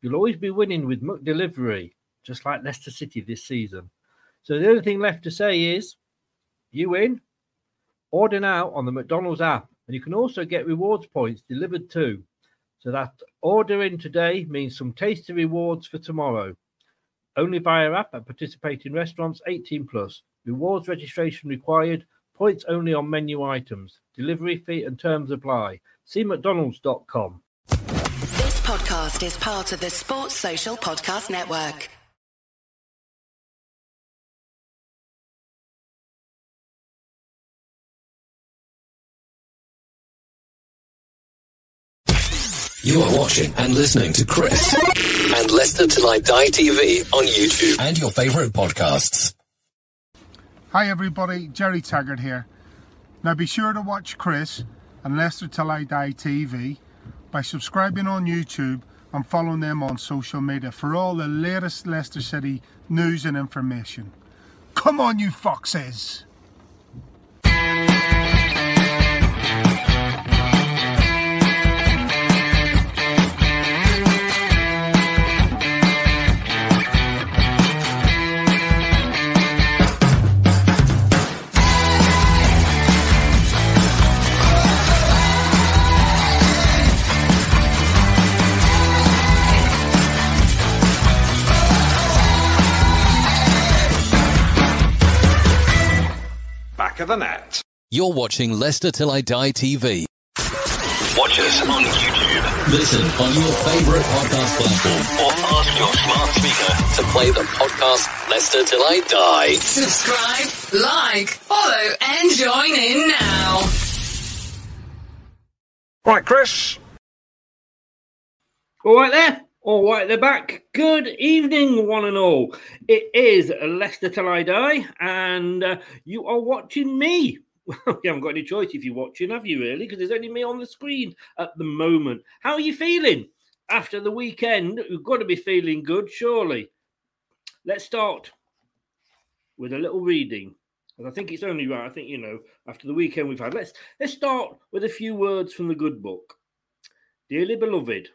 You'll always be winning with McDelivery, just like Leicester City this season. So the only thing left to say is, you win. Order now on the McDonald's app, and you can also get rewards points delivered too. So that ordering today means some tasty rewards for tomorrow. Only via app at participating restaurants 18 plus. Rewards registration required. Points only on menu items. Delivery fee and terms apply. See McDonald's.com podcast is part of the Sports Social Podcast Network. You are watching and listening to Chris and Leicester Till I Die TV on YouTube and your favourite podcasts. Hi everybody, Jerry Taggart here. Now be sure to watch Chris and Leicester Till I Die TV by subscribing on YouTube and following them on social media for all the latest Leicester City news and information. Come on, you foxes! Back of the net. You're watching Leicester Till I Die TV. Watch us on YouTube. Listen on your favourite podcast platform. Or ask your smart speaker to play the podcast Leicester Till I Die. Subscribe, like, follow, and join in now. Right, Chris. All right there. All right, they're back. Good evening, one and all. It is Leicester Till I Die, and uh, you are watching me. you haven't got any choice if you're watching, have you, really? Because there's only me on the screen at the moment. How are you feeling after the weekend? You've got to be feeling good, surely. Let's start with a little reading. I think it's only right. I think, you know, after the weekend we've had, let's let's start with a few words from the good book. Dearly beloved,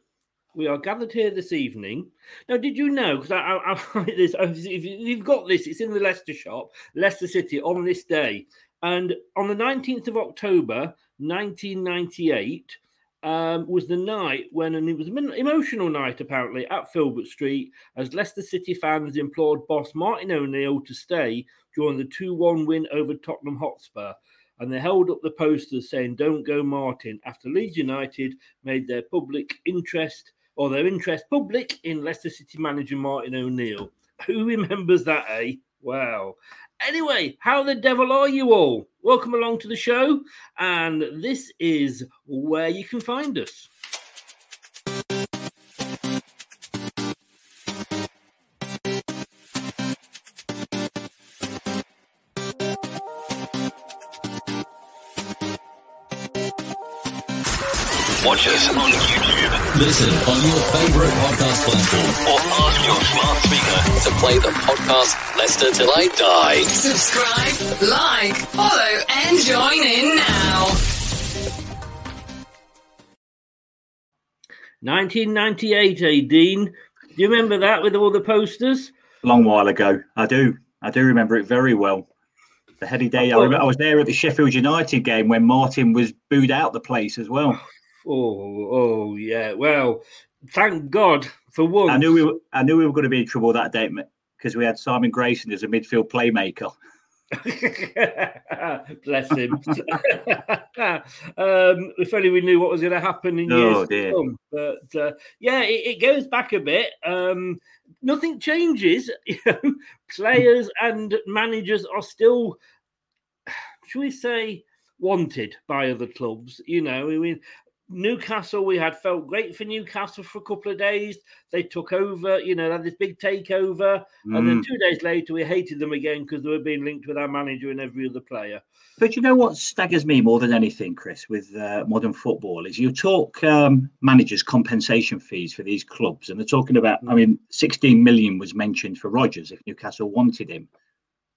we are gathered here this evening. Now, did you know? Because I, I, I this. If you've got this, it's in the Leicester shop, Leicester City, on this day, and on the nineteenth of October, nineteen ninety-eight. Um, was the night when, and it was an emotional night apparently at Filbert Street, as Leicester City fans implored boss Martin O'Neill to stay during the 2 1 win over Tottenham Hotspur and they held up the posters saying "Don't go, Martin." After Leeds United made their public interest or their interest public in Leicester City manager Martin O'Neill. Who remembers that, eh? Wow. Anyway, how the devil are you all? Welcome along to the show, and this is where you can find us. Watch us on YouTube. Listen on your favorite podcast platform or ask your smart speaker to play the podcast Leicester Till I Die. Subscribe, like, follow, and join in now. 1998, eh, Dean? Do you remember that with all the posters? Long while ago. I do. I do remember it very well. The heady day. I, remember, I was there at the Sheffield United game when Martin was booed out the place as well. Oh, oh, yeah. Well, thank God for one. I knew we were. I knew we were going to be in trouble that day because we had Simon Grayson as a midfield playmaker. Bless him. um, if only we knew what was going to happen in years oh, to come. But uh, yeah, it, it, goes back a bit. Um, nothing changes. Players and managers are still, should we say, wanted by other clubs. You know, I mean, Newcastle, we had felt great for Newcastle for a couple of days. They took over, you know, had this big takeover. Mm. And then mm. two days later, we hated them again because they were being linked with our manager and every other player. But you know what staggers me more than anything, Chris, with uh, modern football is you talk um, managers' compensation fees for these clubs. And they're talking about. I mean, 16 million was mentioned for Rodgers if Newcastle wanted him,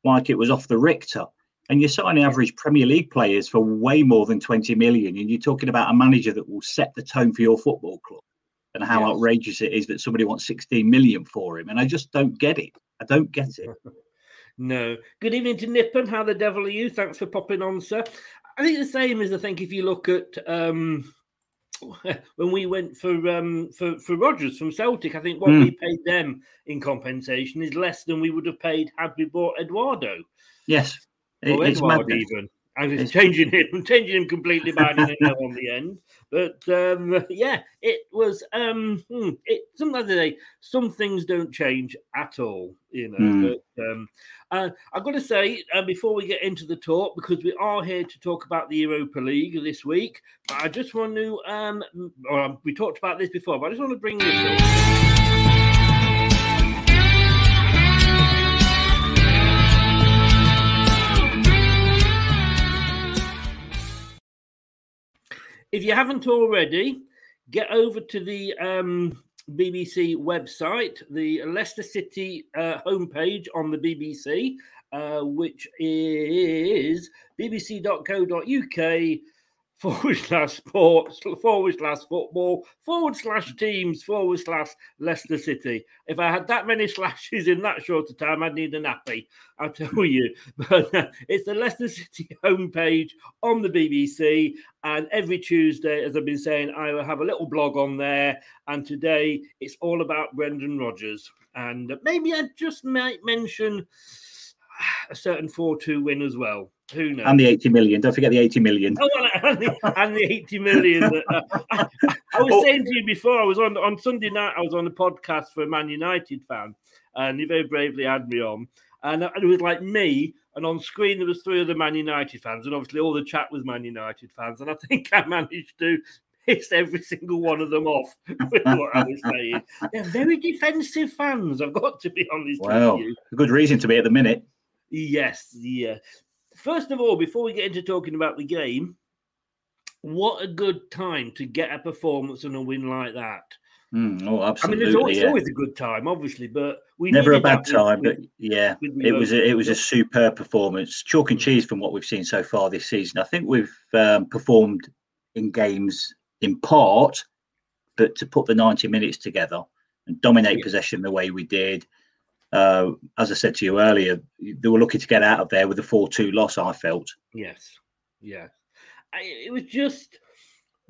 like it was off the Richter and you're signing average Premier League players for way more than 20 million, and you're talking about a manager that will set the tone for your football club and how yes. outrageous it is that somebody wants 16 million for him. And I just don't get it. I don't get it. no. Good evening to Nippon. How the devil are you? Thanks for popping on, sir. I think the same as I think if you look at um, when we went for um, for for Rodgers from Celtic, I think what mm. we paid them in compensation is less than we would have paid had we bought Eduardo. Yes, well, Edouard even. I was changing him, changing him completely by the on the end. But um, yeah, it was. Um, hmm, it sometimes they some things don't change at all, you know. Mm. But um, uh, I've got to say uh, before we get into the talk, because we are here to talk about the Europa League this week. But I just want to. Um, or we talked about this before, but I just want to bring this up. If you haven't already, get over to the um, BBC website, the Leicester City uh, homepage on the BBC, uh, which is bbc.co.uk forward slash sports forward slash football forward slash teams forward slash Leicester City. If I had that many slashes in that short a time, I'd need a nappy. I'll tell you. But uh, it's the Leicester City homepage on the BBC, and every Tuesday, as I've been saying, I will have a little blog on there. And today it's all about Brendan Rodgers, and maybe I just might mention a certain four-two win as well. Who knows? And the 80 million. Don't forget the 80 million. Oh, and, the, and the 80 million. uh, I, I, was oh. saying to you before, I was on on Sunday night, I was on a podcast for a Man United fan, and he very bravely had me on. And it was like me, and on screen there was three other Man United fans, and obviously all the chat was Man United fans. And I think I managed to piss every single one of them off with what I was saying. They're very defensive fans. I've got to be honest. Well, a good reason to be at the minute. Yes, yeah first of all, before we get into talking about the game, what a good time to get a performance and a win like that. Mm, oh, absolutely. I mean, it's always, yeah. always, a good time, obviously, but we never a bad time. With, but yeah, it was a, it was a superb performance, chalk and cheese from what we've seen so far this season. I think we've um, performed in games in part, but to put the ninety minutes together and dominate yeah. possession the way we did, uh, as I said to you earlier, they were lucky to get out of there with a 4 2 loss, I felt. Yes. Yeah. It was just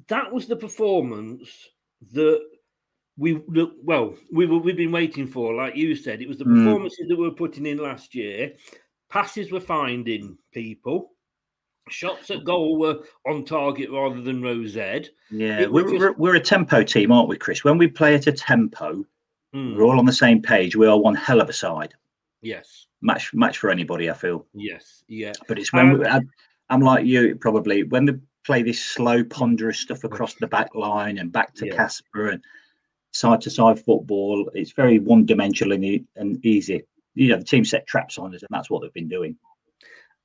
that was the performance that we well we were we've been waiting for like you said it was the hmm. performances mm. that we were putting in last year passes were finding people shots at goal were on target rather than Rosed. Yeah, we're, just... we're, we're, a tempo team, aren't we, Chris? When we play at a tempo, Mm. We're all on the same page. We are one hell of a side. Yes. Match match for anybody, I feel. Yes. Yeah. But it's when um, we, I, I'm like you, probably when they play this slow, ponderous stuff across the back line and back to Casper yeah. and side to side football, it's very one dimensional and, and easy. You know, the team set traps on us, and that's what they've been doing.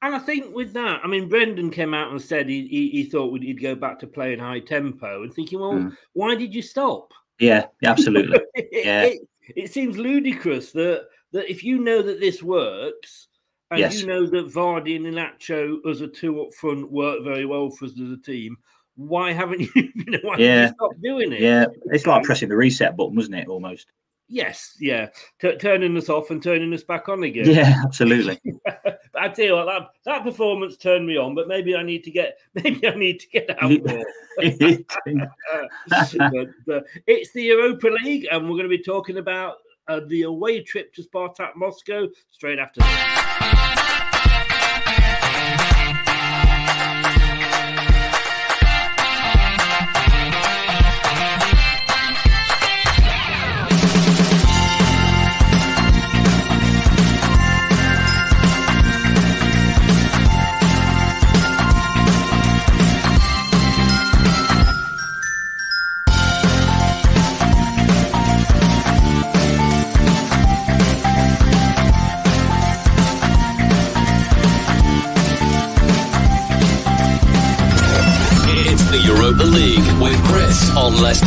And I think with that, I mean, Brendan came out and said he, he, he thought he'd go back to playing high tempo and thinking, well, mm. why did you stop? Yeah, absolutely. yeah. It, it, seems ludicrous that that if you know that this works, and yes. you know that Vardy and Iheanacho as a two up front work very well for us as a team, why haven't you? you know, why yeah. you stop doing it? Yeah, it's like pressing the reset button, wasn't it? Almost. Yes, yeah, T- turning us off and turning us back on again. Yeah, absolutely. I tell you what, that that performance turned me on, but maybe I need to get maybe I need to get out more. but, uh, it's the Europa League, and we're going to be talking about uh, the away trip to Spartak Moscow straight after.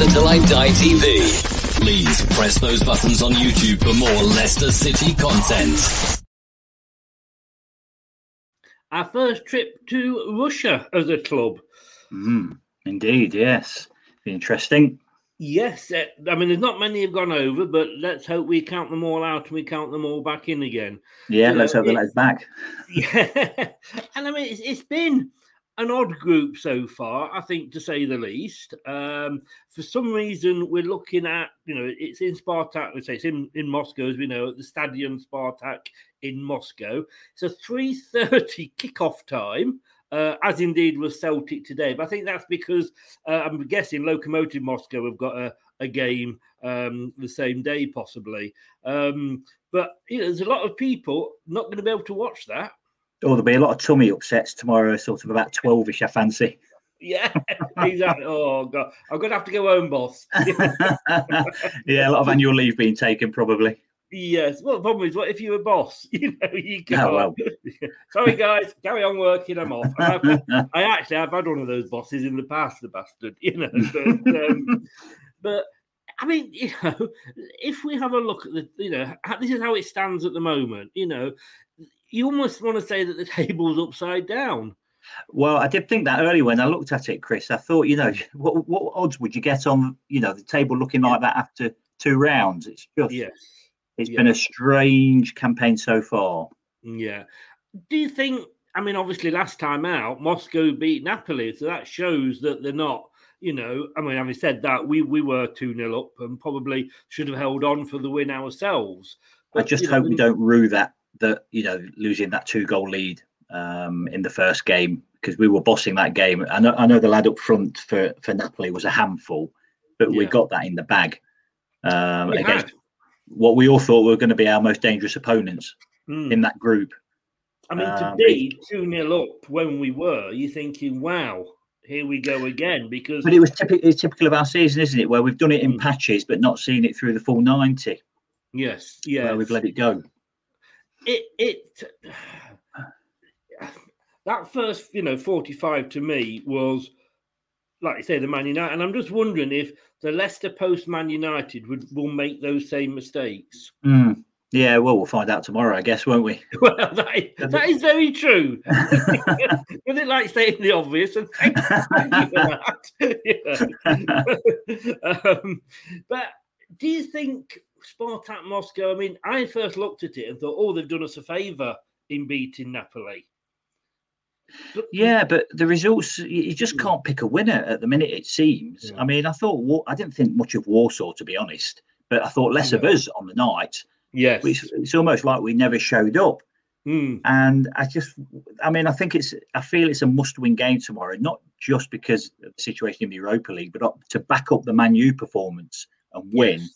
On Leicester Till I Die TV. Please press those buttons on YouTube for more Leicester City content. Our first trip to Russia as a club. Mm, indeed, yes. Be Interesting. Yes, uh, I mean, there's not many have gone over, but let's hope we count them all out and we count them all back in again. Yeah, you let's know, hope they're back. Yeah, and I mean, it's, it's been an odd group so far, I think, to say the least. Um, for some reason, we're looking at, you know, it's in Spartak, let's say it's in, in Moscow, as we know, at the Stadion Spartak in Moscow. It's a 3.30 kickoff time, uh, as indeed was Celtic today. But I think that's because uh, I'm guessing Lokomotiv Moscow have got a, a game um, the same day, possibly. Um, but you know, there's a lot of people not going to be able to watch that Oh, there'll be a lot of tummy upsets tomorrow, sort of about 12 ish, I fancy. Yeah, exactly. Oh, God. I'm going to have to go home, boss. yeah, a lot of annual leave being taken, probably. Yes. Well, the problem is, what if you're a boss? You know, you go. Oh, well. Sorry, guys, carry on working. I'm off. I, I actually have had one of those bosses in the past, the bastard. You know, but, um, but I mean, you know, if we have a look at the, you know, this is how it stands at the moment. You know, you almost want to say that the table's upside down. Well, I did think that earlier when I looked at it, Chris. I thought, you know, hmm. what what odds would you get on, you know, the table looking like that after two rounds? It's just, yes. it's been a strange campaign so far. Yeah. Do you think? I mean, obviously, last time out, Moscow beat Napoli, so that shows that they're not. You know, I mean, having said that, we we were two 0 up and probably should have held on for the win ourselves. But, I just hope know, we don't rue that that you know losing that two goal lead um, in the first game because we were bossing that game. I know, I know the lad up front for for Napoli was a handful, but yeah. we got that in the bag um, against had. what we all thought were going to be our most dangerous opponents mm. in that group. I mean, to um, be two 0 up when we were, you're thinking, "Wow, here we go again." Because but it was typical, it's typical of our season, isn't it? Where we've done it in mm. patches, but not seen it through the full ninety. Yes, yeah, we've let it go it it that first you know 45 to me was like you say the Man United and I'm just wondering if the Leicester post Man United would will make those same mistakes. Mm. Yeah, well, we'll find out tomorrow, I guess, won't we? Well, that is, that is very true. Was it like stating the obvious? And thank, thank you for that. um, but do you think Spartak Moscow, I mean, I first looked at it and thought, oh, they've done us a favour in beating Napoli. But, yeah, but the results, you just hmm. can't pick a winner at the minute, it seems. Yeah. I mean, I thought, I didn't think much of Warsaw, to be honest, but I thought less yeah. of us on the night. Yes. It's, it's almost like we never showed up. Mm. And I just, I mean, I think it's, I feel it's a must win game tomorrow, not just because of the situation in the Europa League, but to back up the Man U performance and win. Yes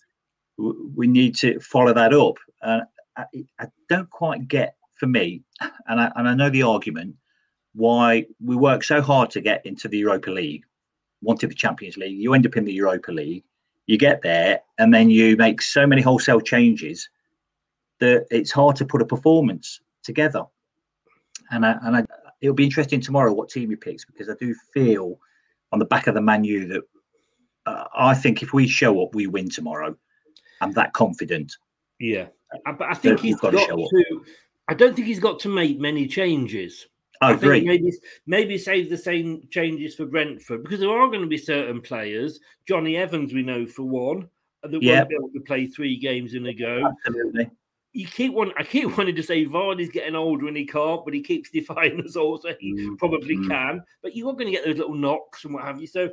we need to follow that up. And I, I, don't quite get, for me, and I, and I know the argument why we work so hard to get into the Europa League, wanted the Champions League. You end up in the Europa League, you get there, and then you make so many wholesale changes that it's hard to put a performance together. And I, and I, it'll be interesting tomorrow what team he picks because I do feel on the back of the Man U that uh, I think if we show up, we win tomorrow. I'm that confident. Yeah, but I think he's got, got to, to I don't think he's got to make many changes. I, I agree. maybe maybe save the same changes for Brentford because there are going to be certain players. Jonny Evans, we know for one, that yep. won't be able to play three games in a go. Absolutely. You keep one. I keep wanting to say Vardy's getting older and he can't, but he keeps defying us all, so he mm. probably mm. can. But you are going to get those little knocks and what have you. So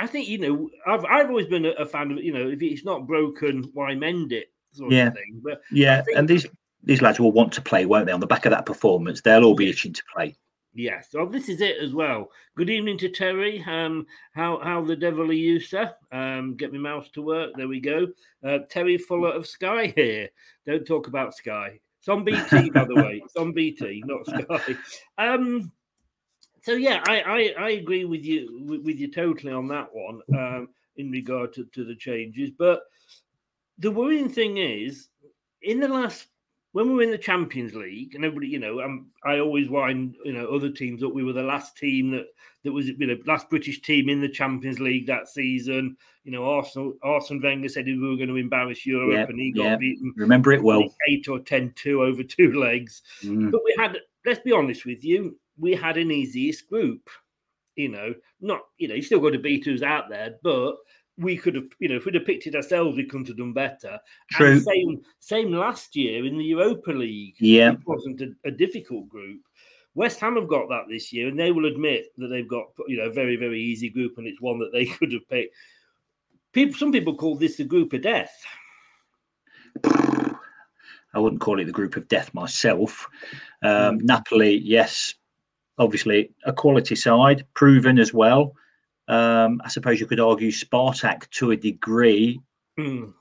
I think you know I've I've always been a, fan of you know if it's not broken, why mend it? Sort yeah. of thing. But yeah, think, and these these lads will want to play, won't they? On the back of that performance, they'll all be itching to play. Yes, so this is it as well. Good evening to Terry. Um, how how the devil are you, sir? Um, get my mouse to work. There we go. Uh, Terry Fuller of Sky here. Don't talk about Sky. It's on BT, by the way. It's on BT, not Sky. Um, so yeah, I, I, I agree with you with, with, you totally on that one um, in regard to, to the changes. But the worrying thing is, in the last when we were in the Champions League, and everybody, you know, um, I always wind, you know, other teams up. We were the last team that that was, you know, last British team in the Champions League that season. You know, Arsenal, Arsene Wenger said we were going to embarrass Europe, yeah, and he got yeah. beaten. Remember it well, eight or 10-2 over two legs. Mm. But we had, let's be honest with you, we had an easiest group. You know, not you know, you still got to beat who's out there, but we could have, you know, if we'd have picked it ourselves, we couldn't have done better. True. And same, same last year in the Europa League. Yeah. It wasn't a, a, difficult group. West Ham have got that this year, and they will admit that they've got, you know, a very, very easy group, and it's one that they could have picked. People, some people call this the group of death. I wouldn't call it the group of death myself. Um, mm. Napoli, yes, obviously a quality side, proven as well. Um, I suppose you could argue Spartak to a degree. Mm.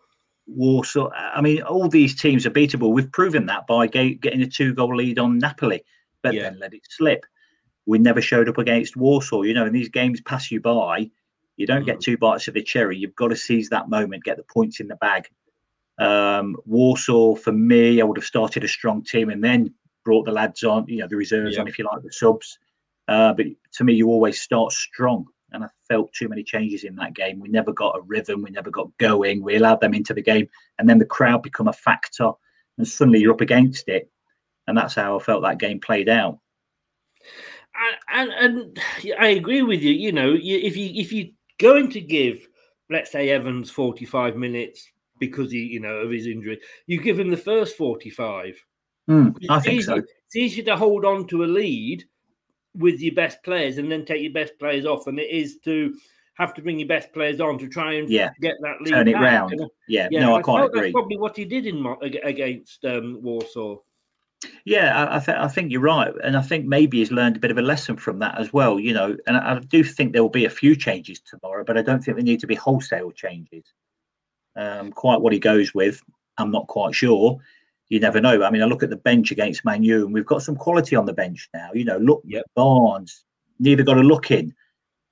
Warsaw. I mean, all these teams are beatable. We've proven that by getting a two-goal lead on Napoli, but yeah. then let it slip. We never showed up against Warsaw. You know, and these games pass you by. You don't mm. get two bites of the cherry. You've got to seize that moment, get the points in the bag. Um, Warsaw, for me, I would have started a strong team and then brought the lads on, you know, the reserves yeah. on, if you like, the subs. Uh, but to me, you always start strong and I felt too many changes in that game. We never got a rhythm, we never got going. We allowed them into the game, and then the crowd become a factor, and suddenly you're up against it, and that's how I felt that game played out. And, and, and I agree with you. You know, if you if you're going to give, let's say Evans forty five minutes because he, you know, of his injury, you give him the first forty five. Mm, I think easy, so. It's easier to hold on to a lead with your best players and then take your best players off and it is to have to bring your best players on to try and yeah. get that lead turn it back. round. Yeah, yeah, no, I, I quite agree. That's probably what he did in against um, Warsaw. Yeah, I, I, th- I think you're right, and I think maybe he's learned a bit of a lesson from that as well. You know, and I, I do think there will be a few changes tomorrow, but I don't think they need to be wholesale changes. Um, quite what he goes with, I'm not quite sure you never know. I mean, I look at the bench against Man U, and we've got some quality on the bench now. You know, look, yep. Barnes, neither got a look in.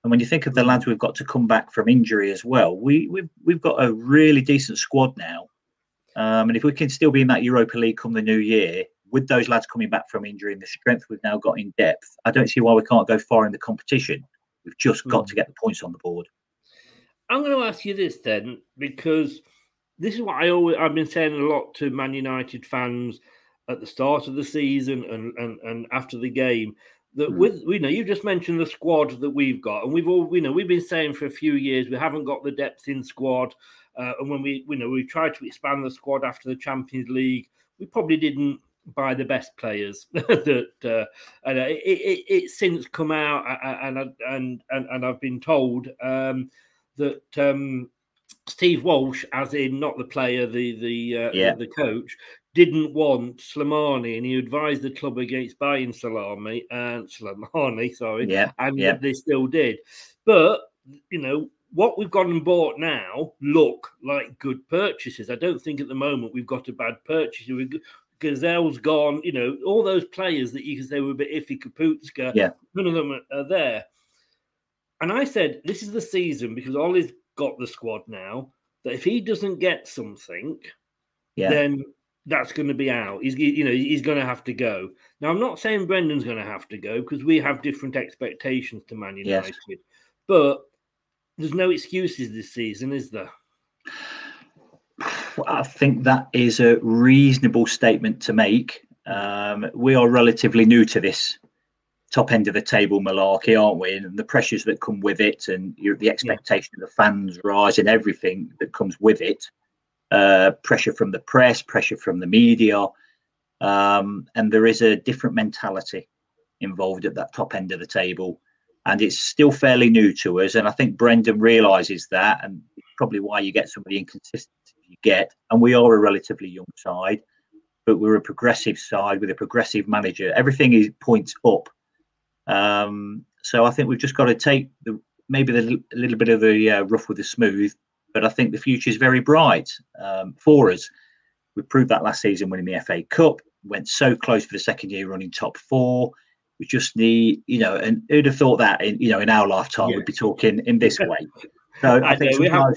And when you think of the lads we've got to come back from injury as well, we, we've we've got a really decent squad now. Um, and if we can still be in that Europa League come the new year, with those lads coming back from injury and the strength we've now got in depth, I don't see why we can't go far in the competition. We've just got mm. to get the points on the board. I'm going to ask you this then, because this is what I always I've been saying a lot to Man United fans at the start of the season and and, and after the game that mm. with you know you just mentioned the squad that we've got and we've all you know we've been saying for a few years we haven't got the depth in squad uh, and when we you know we tried to expand the squad after the Champions League we probably didn't buy the best players that uh, and it, it, it's since come out and and and and I've been told um, that um, Steve Walsh, as in not the player, the the uh, yeah. the, coach, didn't want Slimani, and he advised the club against buying Salami and Slimani, sorry, yeah, and yeah. they still did. But you know what we've got and bought now look like good purchases. I don't think at the moment we've got a bad purchase. Ghezzal's gone, you know, all those players that you can say were a bit iffy, Kapustka, yeah. none of them are, are there. And I said, this is the season because all Ole's got the squad now that if he doesn't get something, yeah. then that's going to be out. He's you know he's going to have to go. Now I'm not saying Brendan's going to have to go because we have different expectations to Man United, yes. but there's no excuses this season, is there? I think that is a reasonable statement to make. Um, we are relatively new to this top end of the table malarkey, aren't we? And the pressures that come with it, and the expectation yeah. of the fans rise, and everything that comes with it. Uh, pressure from the press, pressure from the media, um, and there is a different mentality involved at that top end of the table, and it's still fairly new to us. And I think Brendan realizes that, and probably why you get some of the inconsistencies you get. And we are a relatively young side, but we're a progressive side with a progressive manager. Everything is points up um, so I think we've just got to take the maybe the, a little bit of the uh, rough with the smooth, but I think the future is very bright um, for us. We proved that last season winning the FA Cup, went so close for the second year running top four. We just need, you know, and who'd have thought that in, you know, in our lifetime yeah. we'd be talking in this way. So I, I think we have,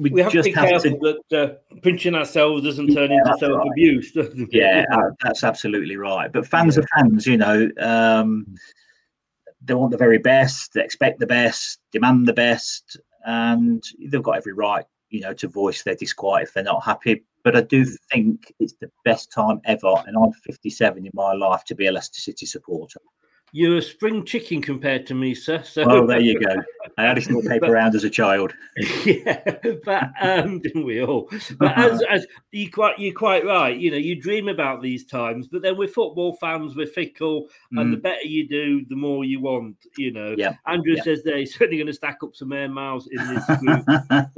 we, we have to be careful to... that uh, pinching ourselves doesn't turn yeah, into self abuse. Right. Yeah, that's absolutely right. But fans yeah. are fans, you know. Um, they want the very best, they expect the best, demand the best, and they've got every right, you know, to voice their disquiet if they're not happy. But I do think it's the best time ever, and I'm 57 in my life to be a Leicester City supporter. You're a spring chicken compared to me, sir. So. Oh, there you go. I had a small paper but, round as a child. Yeah, but um, didn't we all? But as, as you quite you're quite right. You know, you dream about these times, but then we're football fans, we're fickle, mm. and the mm. better you do, the more you want. You know. Yeah. Andrew yeah. says they're certainly going to stack up some air miles in this group.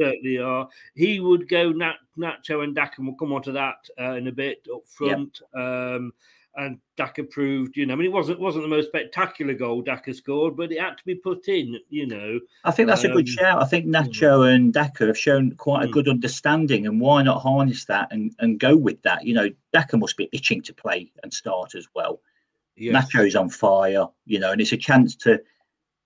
certainly are. He would go Nat, Nacho and Daka, and we'll come on to that uh, in a bit up front. Um, and Daka proved, you know, I mean, it wasn't wasn't the most spectacular goal Daka scored, but it had to be put in, you know. I think that's um, a good um, shout. I think. Nacho and Daka have shown quite a hmm. good understanding, and why not harness that and, and go with that? You know, Daka must be itching to play and start as well. Yes. Nacho's on fire, you know, and it's a chance to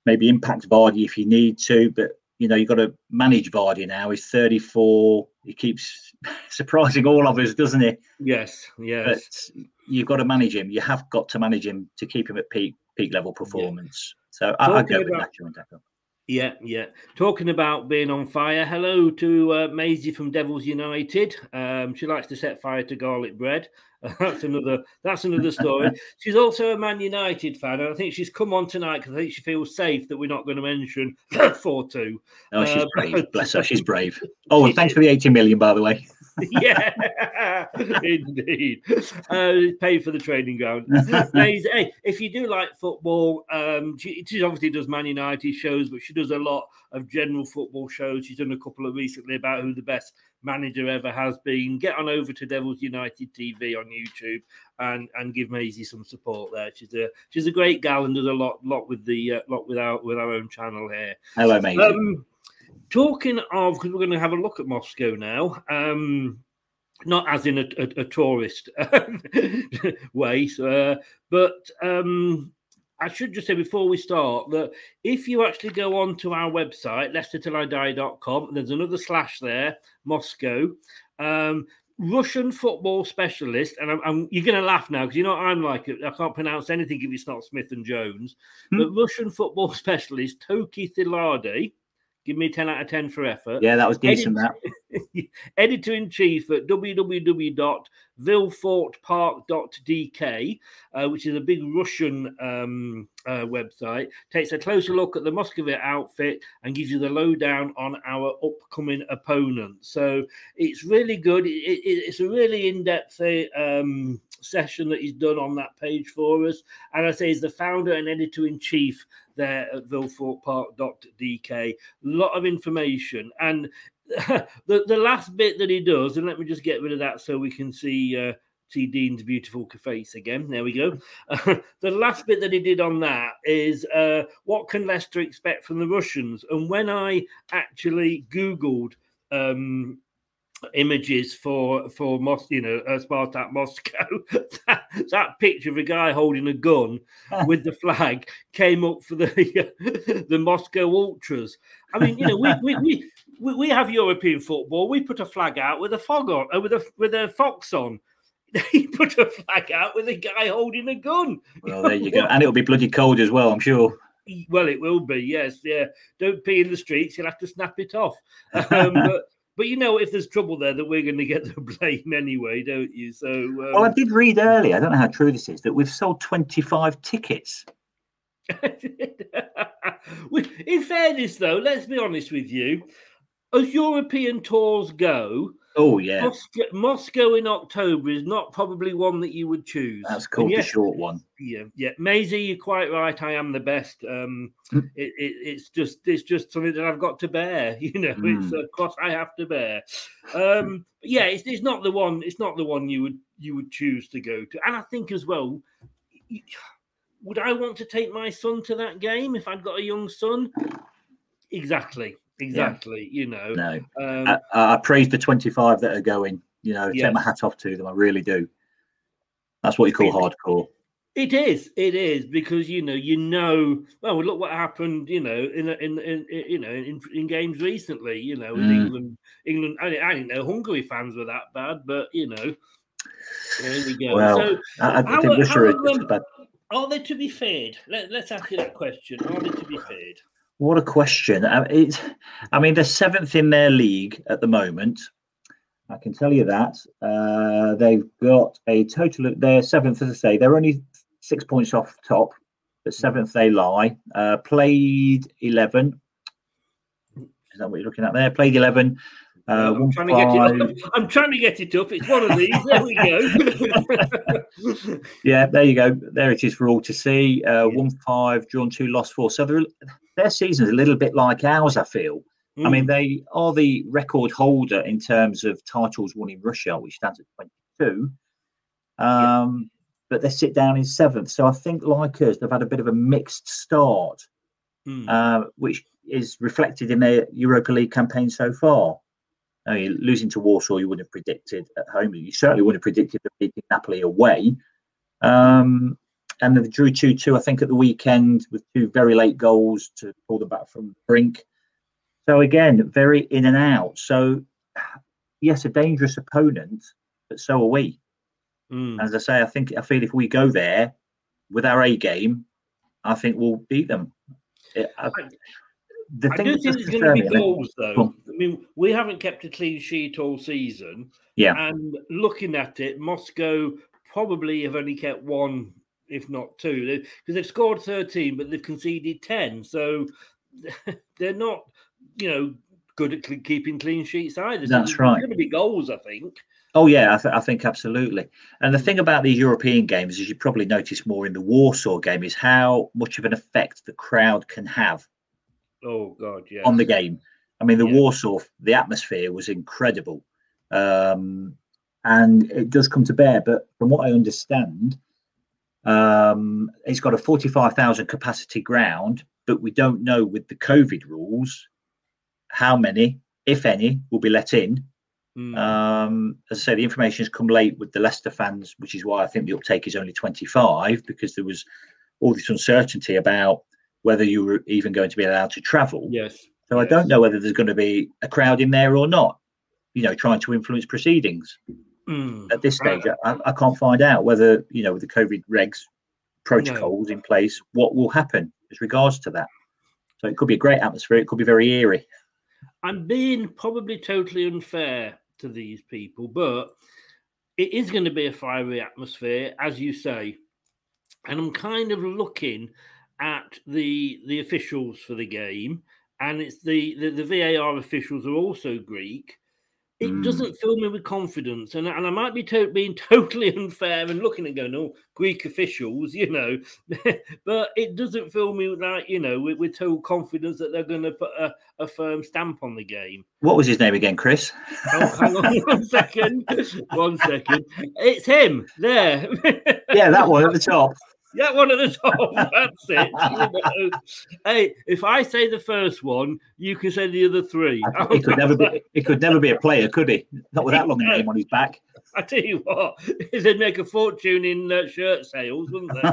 maybe impact Vardy if you need to, but you know, you've got to manage Vardy now. He's 34. He keeps surprising all of us, doesn't he? Yes, yes. But you've got to manage him. You have got to manage him to keep him at peak peak level performance. Yeah. So I, I go about, with Nacho Yeah, yeah. Talking about being on fire. Hello to uh, Maisie from Devils United. Um, she likes to set fire to garlic bread. that's another that's another story. she's also a Man United fan, and I think she's come on tonight because I think she feels safe that we're not going to mention four two. Oh, she's uh, brave. Bless her, she's brave. Oh, and thanks for the eighty million, by the way. yeah, indeed. Uh, pay for the training ground. hey, if you do like football, um, she, she obviously does Man United shows, but she does a lot of general football shows. She's done a couple of recently about who the best manager ever has been. Get on over to Devils United TV on YouTube and and give Maisie some support there. She's a she's a great gal and does a lot lot with the uh, lot with our with our own channel here. Hello, Maisie. Um, talking of because we're going to have a look at Moscow now. Um, not as in a, a, a tourist way, uh, but um, I should just say before we start that if you actually go on to our website, leicestertillidie.com, there's another slash there, Moscow. Um, Russian football specialist, and I'm, I'm, you're going to laugh now because you know I'm like I can't pronounce anything if it's not Smith and Jones. Hmm. But Russian football specialist Toki Thilardi, Give me 10 out of 10 for effort. Yeah, that was decent. Editor, that editor in chief at www.villefortpark.dk, uh, which is a big Russian um, uh, website, takes a closer look at the Muscovite outfit and gives you the lowdown on our upcoming opponent. So it's really good. It, it, it's a really in depth um, session that he's done on that page for us. And I say he's the founder and editor in chief there at villefortpark.dk. A lot of information. And the, the last bit that he does, and let me just get rid of that so we can see. Uh, see Dean's beautiful face again. There we go. the last bit that he did on that is uh, what can Leicester expect from the Russians? And when I actually Googled um, images for for Mos, you know, uh, Spartak Moscow. that, that, picture of a guy holding a gun with the flag came up for the the Moscow Ultras. I mean, you know, we we, we we have European football. We put a flag out with a fog on, uh, with a with a fox on. They put a flag out with a guy holding a gun. Well, there you go, and it'll be bloody cold as well, I'm sure. Well, it will be. Yes, yeah. Don't pee in the streets. You'll have to snap it off. Um, but but you know, if there's trouble there, that we're going to get the blame anyway, don't you? So, um... well, I did read earlier. I don't know how true this is that we've sold 25 tickets. in fairness, though, let's be honest with you. As European tours go, Oh yeah, Moscow, Moscow, in October is not probably one that you would choose. That's called yes, the short one. Yeah, yeah, Maisie, you're quite right. I am the best. Um, hmm. it, it, it's just it's just something that I've got to bear. You know, mm. it's a cross I have to bear. Um, yeah, it's, it's not the one. It's not the one you would you would choose to go to. And I think as well, would I want to take my son to that game if I'd got a young son? Exactly. Exactly. Yeah. You know, no. Um, I, I, praise the 25 that are going. You know, take my hat off to them. I really do. That's what you call hardcore. It is, it is because you know, you know. Well, look what happened. You know, in in, in, you know in, in, games recently. You know, in mm. England, England. I, I didn't know Hungary fans were that bad, but you know, there we go. Well, so, I, I how, think this are, bad. are they to be feared? Let, us ask you that question. Are they to be feared? What a question! Uh, it's, I mean, they're seventh in their league at the moment. I can tell you that uh, they've got a total. They're seventh, as I say. They're only six points off top. The seventh they lie. Uh, played eleven. Is that what you're looking at there? Played eleven. Uh, I'm, trying to get it up. I'm trying to get it up. It's one of these. There we go. yeah, there you go. There it is for all to see. Uh, yeah. One five, drawn two, lost four. So their season's a little bit like ours, I feel. Mm. I mean, mm. they are the record holder in terms of titles won in Russia, which stands at 22. Um, but they sit down in seventh. So I think, like us, they've had a bit of a mixed start, mm. uh, which is reflected in their Europa League campaign so far. I mean, losing to Warsaw, you wouldn't have predicted at home. You certainly wouldn't have predicted them beating Napoli away. Um, and they drew 2 2, I think, at the weekend with two very late goals to pull them back from the brink. So, again, very in and out. So, yes, a dangerous opponent, but so are we. Mm. As I say, I think I feel if we go there with our A game, I think we'll beat them. I, the I do think there's going to be goals, though. I mean, we haven't kept a clean sheet all season. Yeah. And looking at it, Moscow probably have only kept one, if not two, because they've scored 13, but they've conceded 10. So they're not, you know, good at keeping clean sheets either. So That's right. going to be goals, I think. Oh yeah, I, th- I, think absolutely. And the thing about these European games, as you probably noticed more in the Warsaw game, is how much of an effect the crowd can have. Oh God, yeah. On the game, I mean, the yeah. Warsaw, the atmosphere was incredible, um, and it does come to bear. But from what I understand, um, it's got a forty-five thousand capacity ground, but we don't know with the COVID rules how many, if any, will be let in Mm. Um, as I say, the information has come late with the Leicester fans, which is why I think the uptake is only 25 because there was all this uncertainty about whether you were even going to be allowed to travel. Yes. So yes. I don't know whether there's going to be a crowd in there or not, you know, trying to influence proceedings. Mm. At this stage, I, I, can't find out whether, you know, with the COVID regs protocols no. in place, what will happen as regards to that. So it could be a great atmosphere. It could be very eerie. I'm being probably totally unfair to these people, but it is going to be a fiery atmosphere, as you say. And I'm kind of looking at the the officials for the game, and it's the the, the VAR officials are also Greek, it mm. doesn't fill me with confidence. And, and I might be to- being totally unfair and looking and going, oh, Greek officials, you know, but it doesn't fill me with that, you know, with, with total confidence that they're going to put a, a, firm stamp on the game. What was his name again, Chris? Oh, hang on one second. one second. It's him there. yeah, that one at the top. Yeah, one of the top. That's it. Hey, if I say the first one, you can say the other three. It could never be. It could never be a player, could he? Not with that long name on his back. I tell you what, they'd make a fortune in uh, shirt sales, wouldn't they?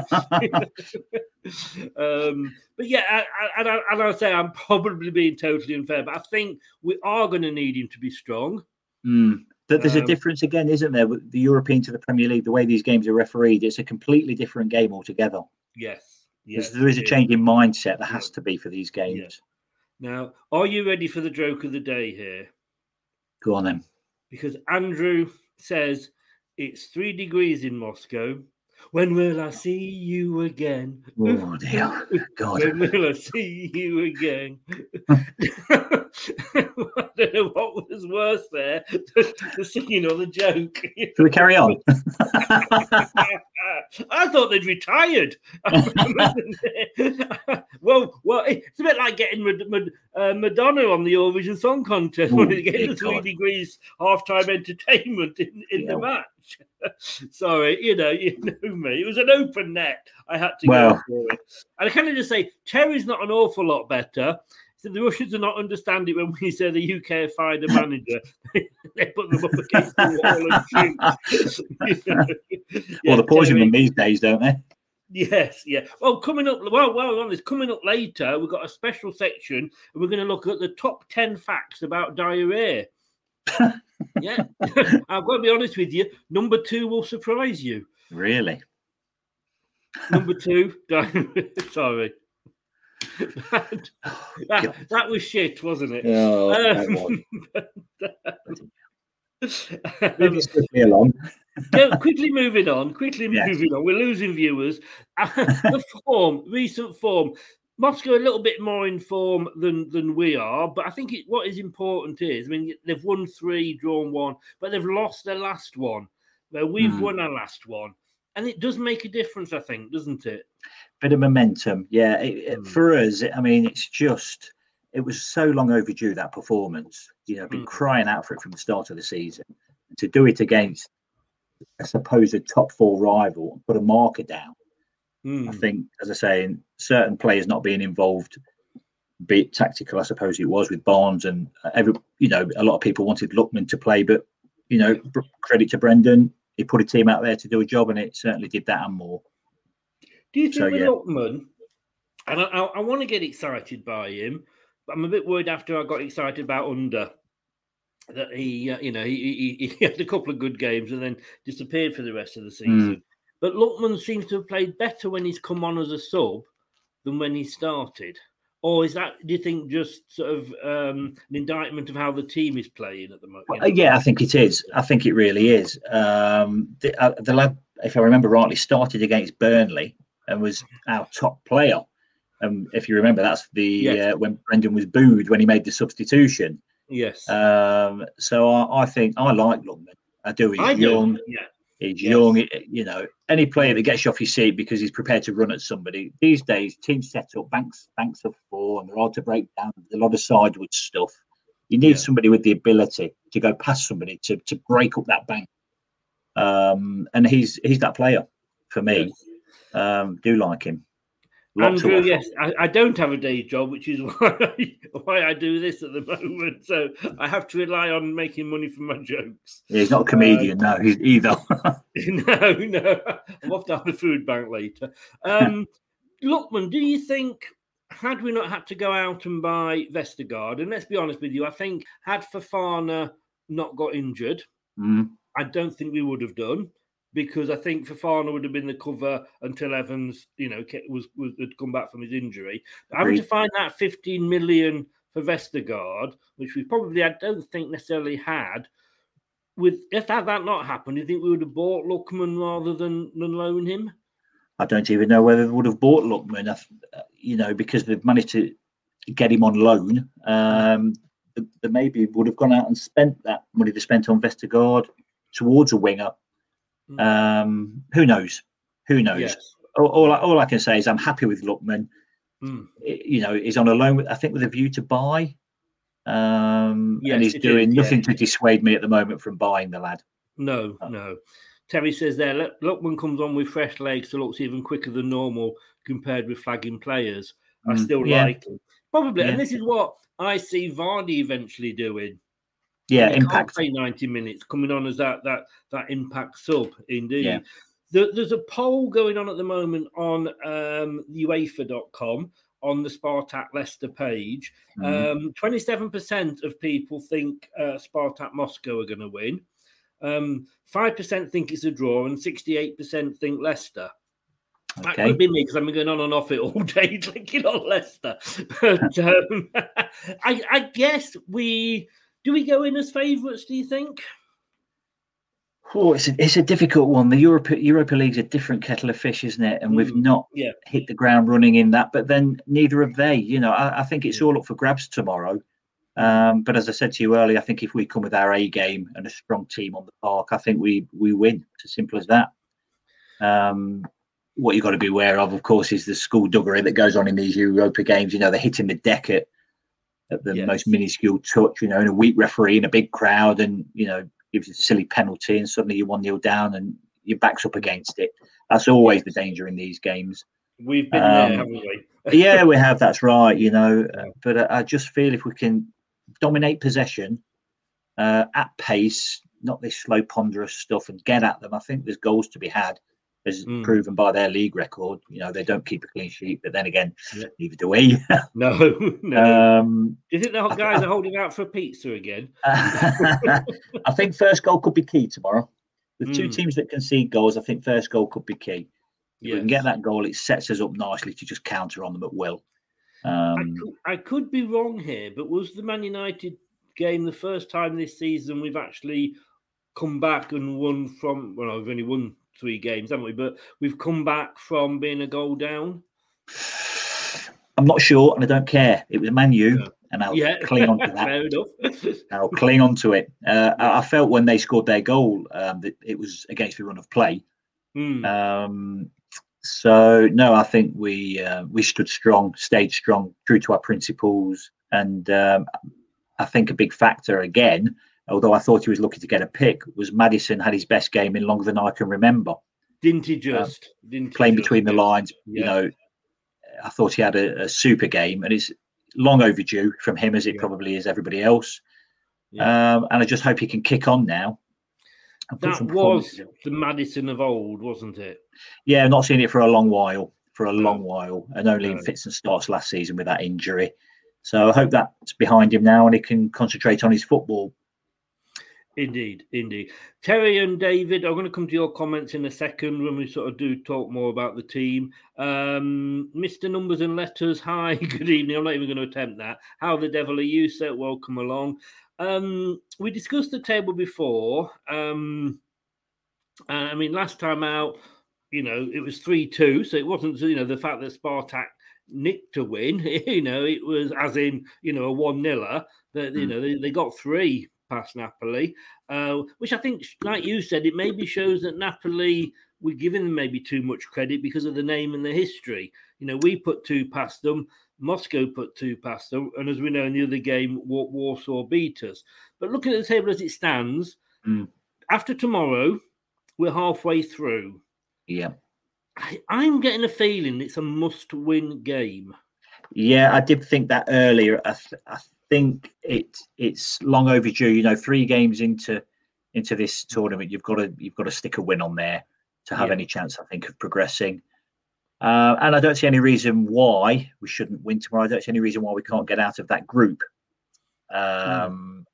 um, but yeah, I, I, and, I, and I say I'm probably being totally unfair, but I think we are going to need him to be strong. Mm. That there's um, a difference again, isn't there? With the European to the Premier League, the way these games are refereed, it's a completely different game altogether. Yes, yes. There is a change in mindset. There has to be for these games. Yes. Now, are you ready for the joke of the day here? Go on then. Because Andrew says it's three degrees in Moscow when will I see you again? Oh dear God. when will I see you again? I don't know what was worse there, the singing or the joke. Should we carry on? I thought they'd retired. well, well, it's a bit like getting uh, Madonna on the Eurovision Song Contest when they get the three degrees halftime entertainment in, in yeah. the match. Sorry, you know, you know me. It was an open net. I had to well, go for it. And I kind of just say Terry's not an awful lot better. So the Russians do not understand it when we say the UK fired a manager. they put them up against the wall and shoot. Well, they're poisoning them these days, don't they? Yes, yeah. Well, coming up, well, well, on this coming up later, we've got a special section, and we're going to look at the top ten facts about diarrhea. Yeah, I've got to be honest with you. Number two will surprise you. Really? Number two, sorry. that, that, that, was shit, wasn't it? Oh, um, quickly along. yeah, quickly moving on. Quickly yes. moving on. We're losing viewers. the form, recent form. Moscow a little bit more in form than than we are, but I think it, what is important is, I mean, they've won three, drawn one, but they've lost their last one. Where we've mm. won our last one, and it does make a difference, I think, doesn't it? Bit of momentum, yeah. It, mm. For us, I mean, it's just it was so long overdue that performance. You know, been mm. crying out for it from the start of the season. to do it against a supposed top four rival and put a marker down. Mm. I think, as I say, certain players not being involved, be it tactical, I suppose it was with Barnes and every, you know, a lot of people wanted Lookman to play, but you know, credit to Brendan, he put a team out there to do a job, and it certainly did that and more. Do you think so, with yeah. Lookman, and I, I, I want to get excited by him, but I'm a bit worried after I got excited about Under that he, uh, you know, he, he, he, had a couple of good games and then disappeared for the rest of the season. Mm. But Lookman seems to have played better when he's come on as a sub than when he started. Or is that, do you think, just sort of um, an indictment of how the team is playing at the moment? Well, yeah, I think it is. I think it really is. Um, the, uh, the lad, if I remember rightly, started against Burnley and was our top player. Um, if you remember, that's the yes. uh, when Brendan was booed when he made the substitution. Yes. Um, so I, I, think I like Lookman. I do. He's I young. Do. Yeah. He's yes. young. You know, any player that gets you off your seat because he's prepared to run at somebody. These days, team set up, banks banks of four, and they're hard to break down. a lot of sideways stuff. You need yeah. somebody with the ability to go past somebody to to break up that bank. Um, and he's he's that player for me. Yes. Um, do like him. Andrew, yes, I, I, don't have a day job, which is why I, why I do this at the moment. So I have to rely on making money from my jokes. Yeah, he's not a comedian, uh, no, he's either. no, no, I'm off to have the food bank later. Um, Lookman, do you think had we not had to go out and buy Vestergaard, and let's be honest with you, I think had Fofana not got injured, mm. I don't think we would have done because I think Fofana would have been the cover until Evans, you know, was, was had come back from his injury. But having to find that 15 million for Vestergaard, which we probably I don't think necessarily had. With if that that not happened, do you think we would have bought Lookman rather than than loan him? I don't even know whether they would have bought Lookman, uh, you know, because they've managed to get him on loan. Um, they maybe would have gone out and spent that money they spent on Vestergaard towards a winger. Um, who knows? Who knows? Yes. All, all, I, all, I can say is I'm happy with Lookman. Mm. You know, he's on a loan, with, I think, with a view to buy. Um, yes, and he's doing is, nothing yeah. to dissuade me at the moment from buying the lad. No, oh. no. Terry says there, Lookman comes on with fresh legs, so looks even quicker than normal compared with flagging players. I mm, still yeah. like him. Probably. Yeah. And this is what I see Vardy eventually doing. Yeah, impact. Play ninety minutes coming on as that that that impact sub. Indeed. Yeah. there's a poll going on at the moment on um, UEFA.com on the Spartak Leicester page. Mm-hmm. Um, 27% of people think uh, Spartak Moscow are going to win. Um, 5% think it's a draw, and 68% think Leicester. Okay. That could be me because I'm going on and off it all day, clicking on Leicester. But um, I, I guess we do we go in as favourites? Do you think? Oh, it's a, it's a difficult one. The Europa Europa League's a different kettle of fish, isn't it? And mm, we've not yeah. hit the ground running in that. But then neither have they. You know, I, I think it's all up for grabs tomorrow. Um, but as I said to you earlier, I think if we come with our A game and a strong team on the park, I think we we win. It's as simple as that. Um, what you've got to be aware of, of course, is the school duggery that goes on in these Europa games. You know, they're hitting the deck at at the yes. most minuscule touch, you know, and a weak referee in a big crowd and, you know, gives you a silly penalty and suddenly you're 1 nil down and your back's up against it. That's always the danger in these games. We've been um, there, haven't we? yeah, we have. That's right, you know. Yeah. But I, I, just feel if we can dominate possession uh, at pace, not this slow, ponderous stuff, and get at them, I think there's goals to be had. As mm. proven by their league record. You know, they don't keep a clean sheet, but then again, yeah. neither do we. no, no. Um, do you think the guys are holding out for pizza again? I think first goal could be key tomorrow. With mm. two hmm. teams that concede goals, I think first goal could be key. If yes. we can get that goal, it sets us up nicely to just counter on them at will. Um, I, could, I could be wrong here, but was the Man United game the first time this season we've actually come back and won from? Well, we've only won three games, haven't we? But we've come back from being a goal down. I'm not sure, and I don't care. It was Man U, yeah. and I'll yeah. cling on to that. I'll cling on to it. Uh, I felt when they scored their goal um, that it was against the run of play. Mm. Um, so no, I think we uh, we stood strong, stayed strong, true to our principles, and um, I think a big factor again, although I thought he was lucky to get a pick, was Maddison had his best game in longer than I can remember. Didn't he um, just? Um, Didn't he playing just, between the lines? Yeah. You know, I thought he had a, a, super game, and it's long overdue from him as it yeah. probably is everybody else. Yeah. Um, and I just hope he can kick on now that was the Maddison of old, wasn't it? Yeah, not seen it for a long while, for a long while, and only no. in fits and starts last season with that injury. So I hope that's behind him now and he can concentrate on his football. Indeed, indeed. Terry and David, I'm going to come to your comments in a second when we sort of do talk more about the team. Um, Mr. Numbers and Letters, hi, good evening. I'm not even going to attempt that. How the devil are you, sir? Welcome along. Um, we discussed the table before. Um, I mean, last time out, you know, it was 3 2. So it wasn't, you know, the fact that Spartak nicked to win, you know, it was as in, you know, a 1 0 that, you hmm. know, they, they got three past Napoli, uh, which I think, like you said, it maybe shows that Napoli, we're giving them maybe too much credit because of the name and the history. You know, we put two past them. Moscow put two past them, and as we know in the other game, Warsaw beat us. But looking at the table as it stands, mm. after tomorrow, we're halfway through. Yeah. I, I'm getting a feeling it's a must win game. Yeah, I did think that earlier. I, th- I think it it's long overdue. You know, three games into into this tournament, you've got to you've got to stick a win on there to have yeah. any chance. I think of progressing. Uh, and I don't see any reason why we shouldn't win tomorrow. I don't see any reason why we can't get out of that group. Um, mm.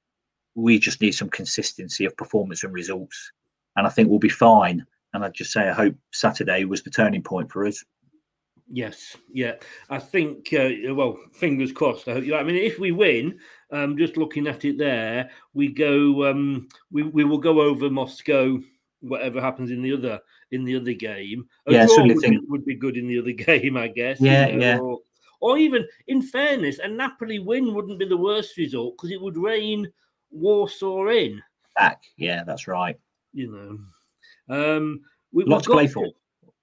We just need some consistency of performance and results, and I think we'll be fine. And I'd just say I hope Saturday was the turning point for us. Yes, yeah, I think. Uh, well, fingers crossed. I hope you. I mean, if we win, um, just looking at it there, we go. Um, we we will go over Moscow. Whatever happens in the other in the other game. A yeah, draw would, think... be, would be good in the other game, I guess. Yeah, you know, yeah. Or, or, even, in fairness, a Napoli win wouldn't be the worst result because it would rein Warsaw in. Back, yeah, that's right. You know, um, we, lots to play for.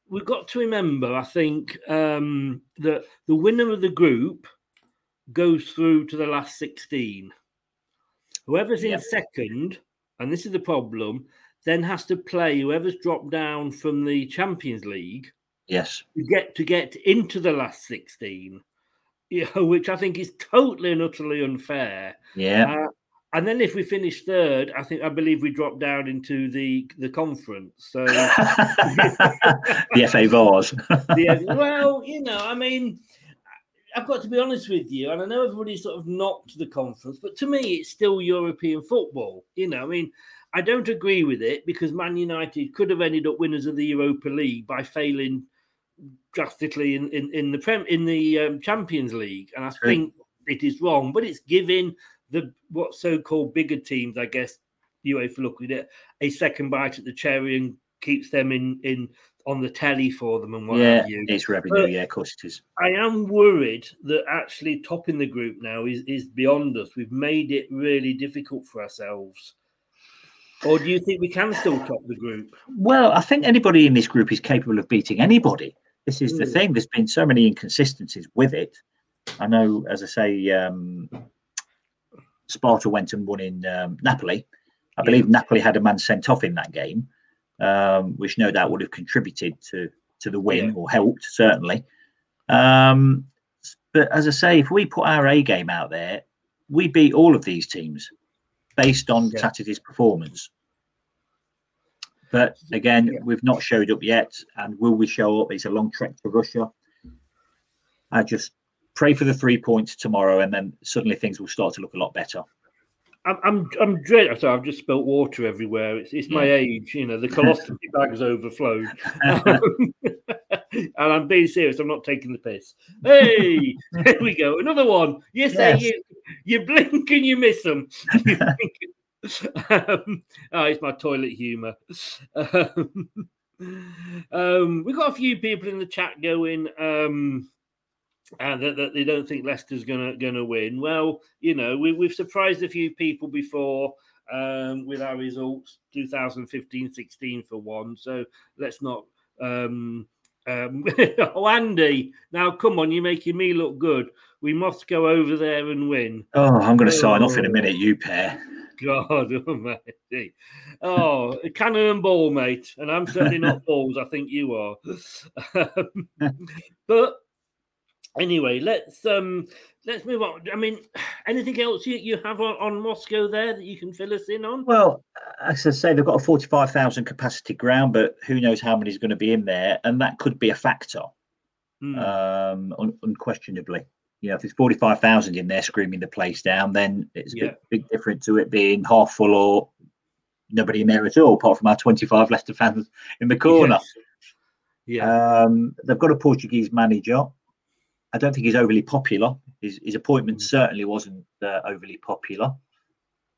We've got to remember, I think, um, that the winner of the group goes through to the last 16. Whoever's in yep. second, and this is the problem, then has to play whoever's dropped down from the Champions League. Yes. To get to get into the last 16. You know, which I think is totally and utterly unfair. Yeah. Uh, and then if we finish third, I think I believe we drop down into the the conference. So the FA Vars. yeah, well, you know, I mean, I've got to be honest with you, and I know everybody's sort of knocked the conference, but to me, it's still European football. You know, I mean, I don't agree with it because Man United could have ended up winners of the Europa League by failing drastically in, in, in the Prem in the um, Champions League, and I True. think it is wrong. But it's giving the what so-called bigger teams, I guess, UEFA look at it, a second bite at the cherry and keeps them in in on the telly for them and what yeah, have you. It's revenue, but yeah, of course it is. I am worried that actually topping the group now is is beyond us. We've made it really difficult for ourselves. Or do you think we can still top the group? Well, I think anybody in this group is capable of beating anybody. This is mm. the hmm. thing. There's been so many inconsistencies with it. I know, as I say, um, Sparta went and won in um, Napoli. I believe yeah. Napoli had a man sent off in that game, um, which no doubt would have contributed to to the win yeah. or helped certainly. Um, but as I say, if we put our A game out there, we beat all of these teams based on yeah. Saturday's performance. But again, yeah. we've not showed up yet, and will we show up? It's a long trek to Russia. I just pray for the three points tomorrow, and then suddenly things will start to look a lot better. I'm I'm, I'm dread. Sorry, I've just spilt water everywhere. It's it's my yeah. age, you know. The colostomy bag's overflowed, and I'm being serious. I'm not taking the piss. Hey, here we go. Another one. You say yes. you you blink and you miss them. um, oh, it's my toilet humour. Um, um, we've got a few people in the chat going. Um, and that, that, they don't think Leicester's gonna gonna win. Well, you know, we, we've surprised a few people before um, with our results 2015-16 for one. So let's not. Um, um, oh, Andy! Now, come on, you're making me look good. We must go over there and win. Oh, I'm going to oh. sign off in a minute. You pair. God almighty. Oh, cannon and ball, mate. And I'm certainly not balls. I think you are. but anyway, let's um let's move on. I mean, anything else you, you have on, on Moscow there that you can fill us in on? Well, as I say, they've got a forty-five thousand capacity ground, but who knows how many is going to be in there, and that could be a factor, mm. um, un- unquestionably. You know, if there's forty-five thousand in there screaming the place down, then it's a yeah. big, big difference to it being half full or nobody in there at all, apart from our twenty-five Leicester fans in the corner. Yes. Yeah, um, they've got a Portuguese manager I don't think he's overly popular. His, his appointment mm. certainly wasn't uh, overly popular.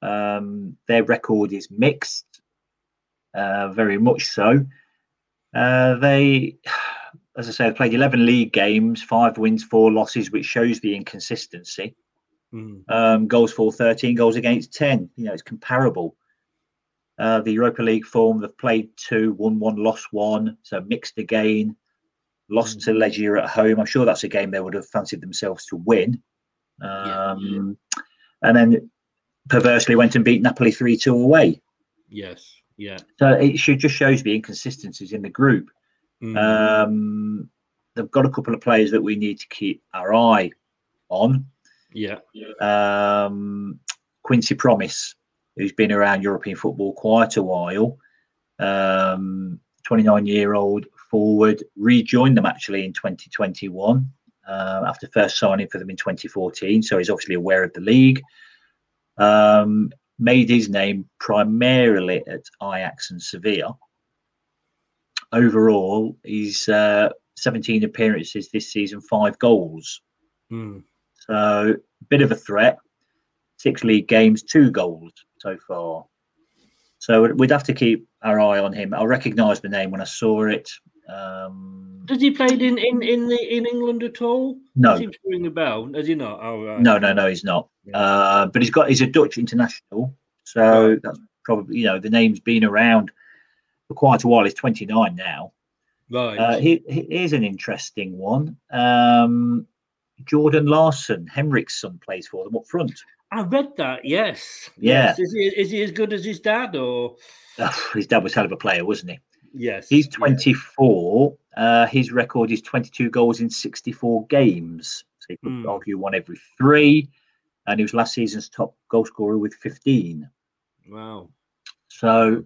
Um, their record is mixed, uh, very much so. Uh, they, as I say, have played 11 league games, five wins, four losses, which shows the inconsistency. Mm. Um, goals for 13, goals against 10. You know, it's comparable. Uh, the Europa League form, they've played two, won one, lost one, so mixed again lost mm. to Legia at home. I'm sure that's a game they would have fancied themselves to win. Um, yeah. And then perversely went and beat Napoli 3 2 away. Yes. Yeah. So it should just shows the inconsistencies in the group. Mm. Um, they've got a couple of players that we need to keep our eye on. Yeah. Um, Quincy Promes, who's been around European football quite a while. Um, 29 year old forward, rejoined them actually in 2021 uh, after first signing for them in 2014. So he's obviously aware of the league. Um, made his name primarily at Ajax and Sevilla. Overall, he's uh, 17 appearances this season, five goals. Mm. So, bit of a threat. Six league games, two goals so far. So we'd have to keep our eye on him. I recognised the name when I saw it. Um, Has he played in, in, in the in England at all? No. Seems to ring a bell. Has he not? Oh, right. No, no, no, he's not. Yeah. Uh, but he's got he's a Dutch international, so right. that's probably you know the name's been around for quite a while. He's 29 now. Right. Uh, he, he is an interesting one. Um, Jordan Larsson, Henrik's son, plays for them up front. I read that. Yes. Yeah. Yes. Is he is he as good as his dad or? Oh, his dad was hell of a player, wasn't he? Yes. He's 24. Yeah. Uh, his record is 22 goals in 64 games. So you could mm. argue one every three. And he was last season's top goal scorer with 15. Wow. So,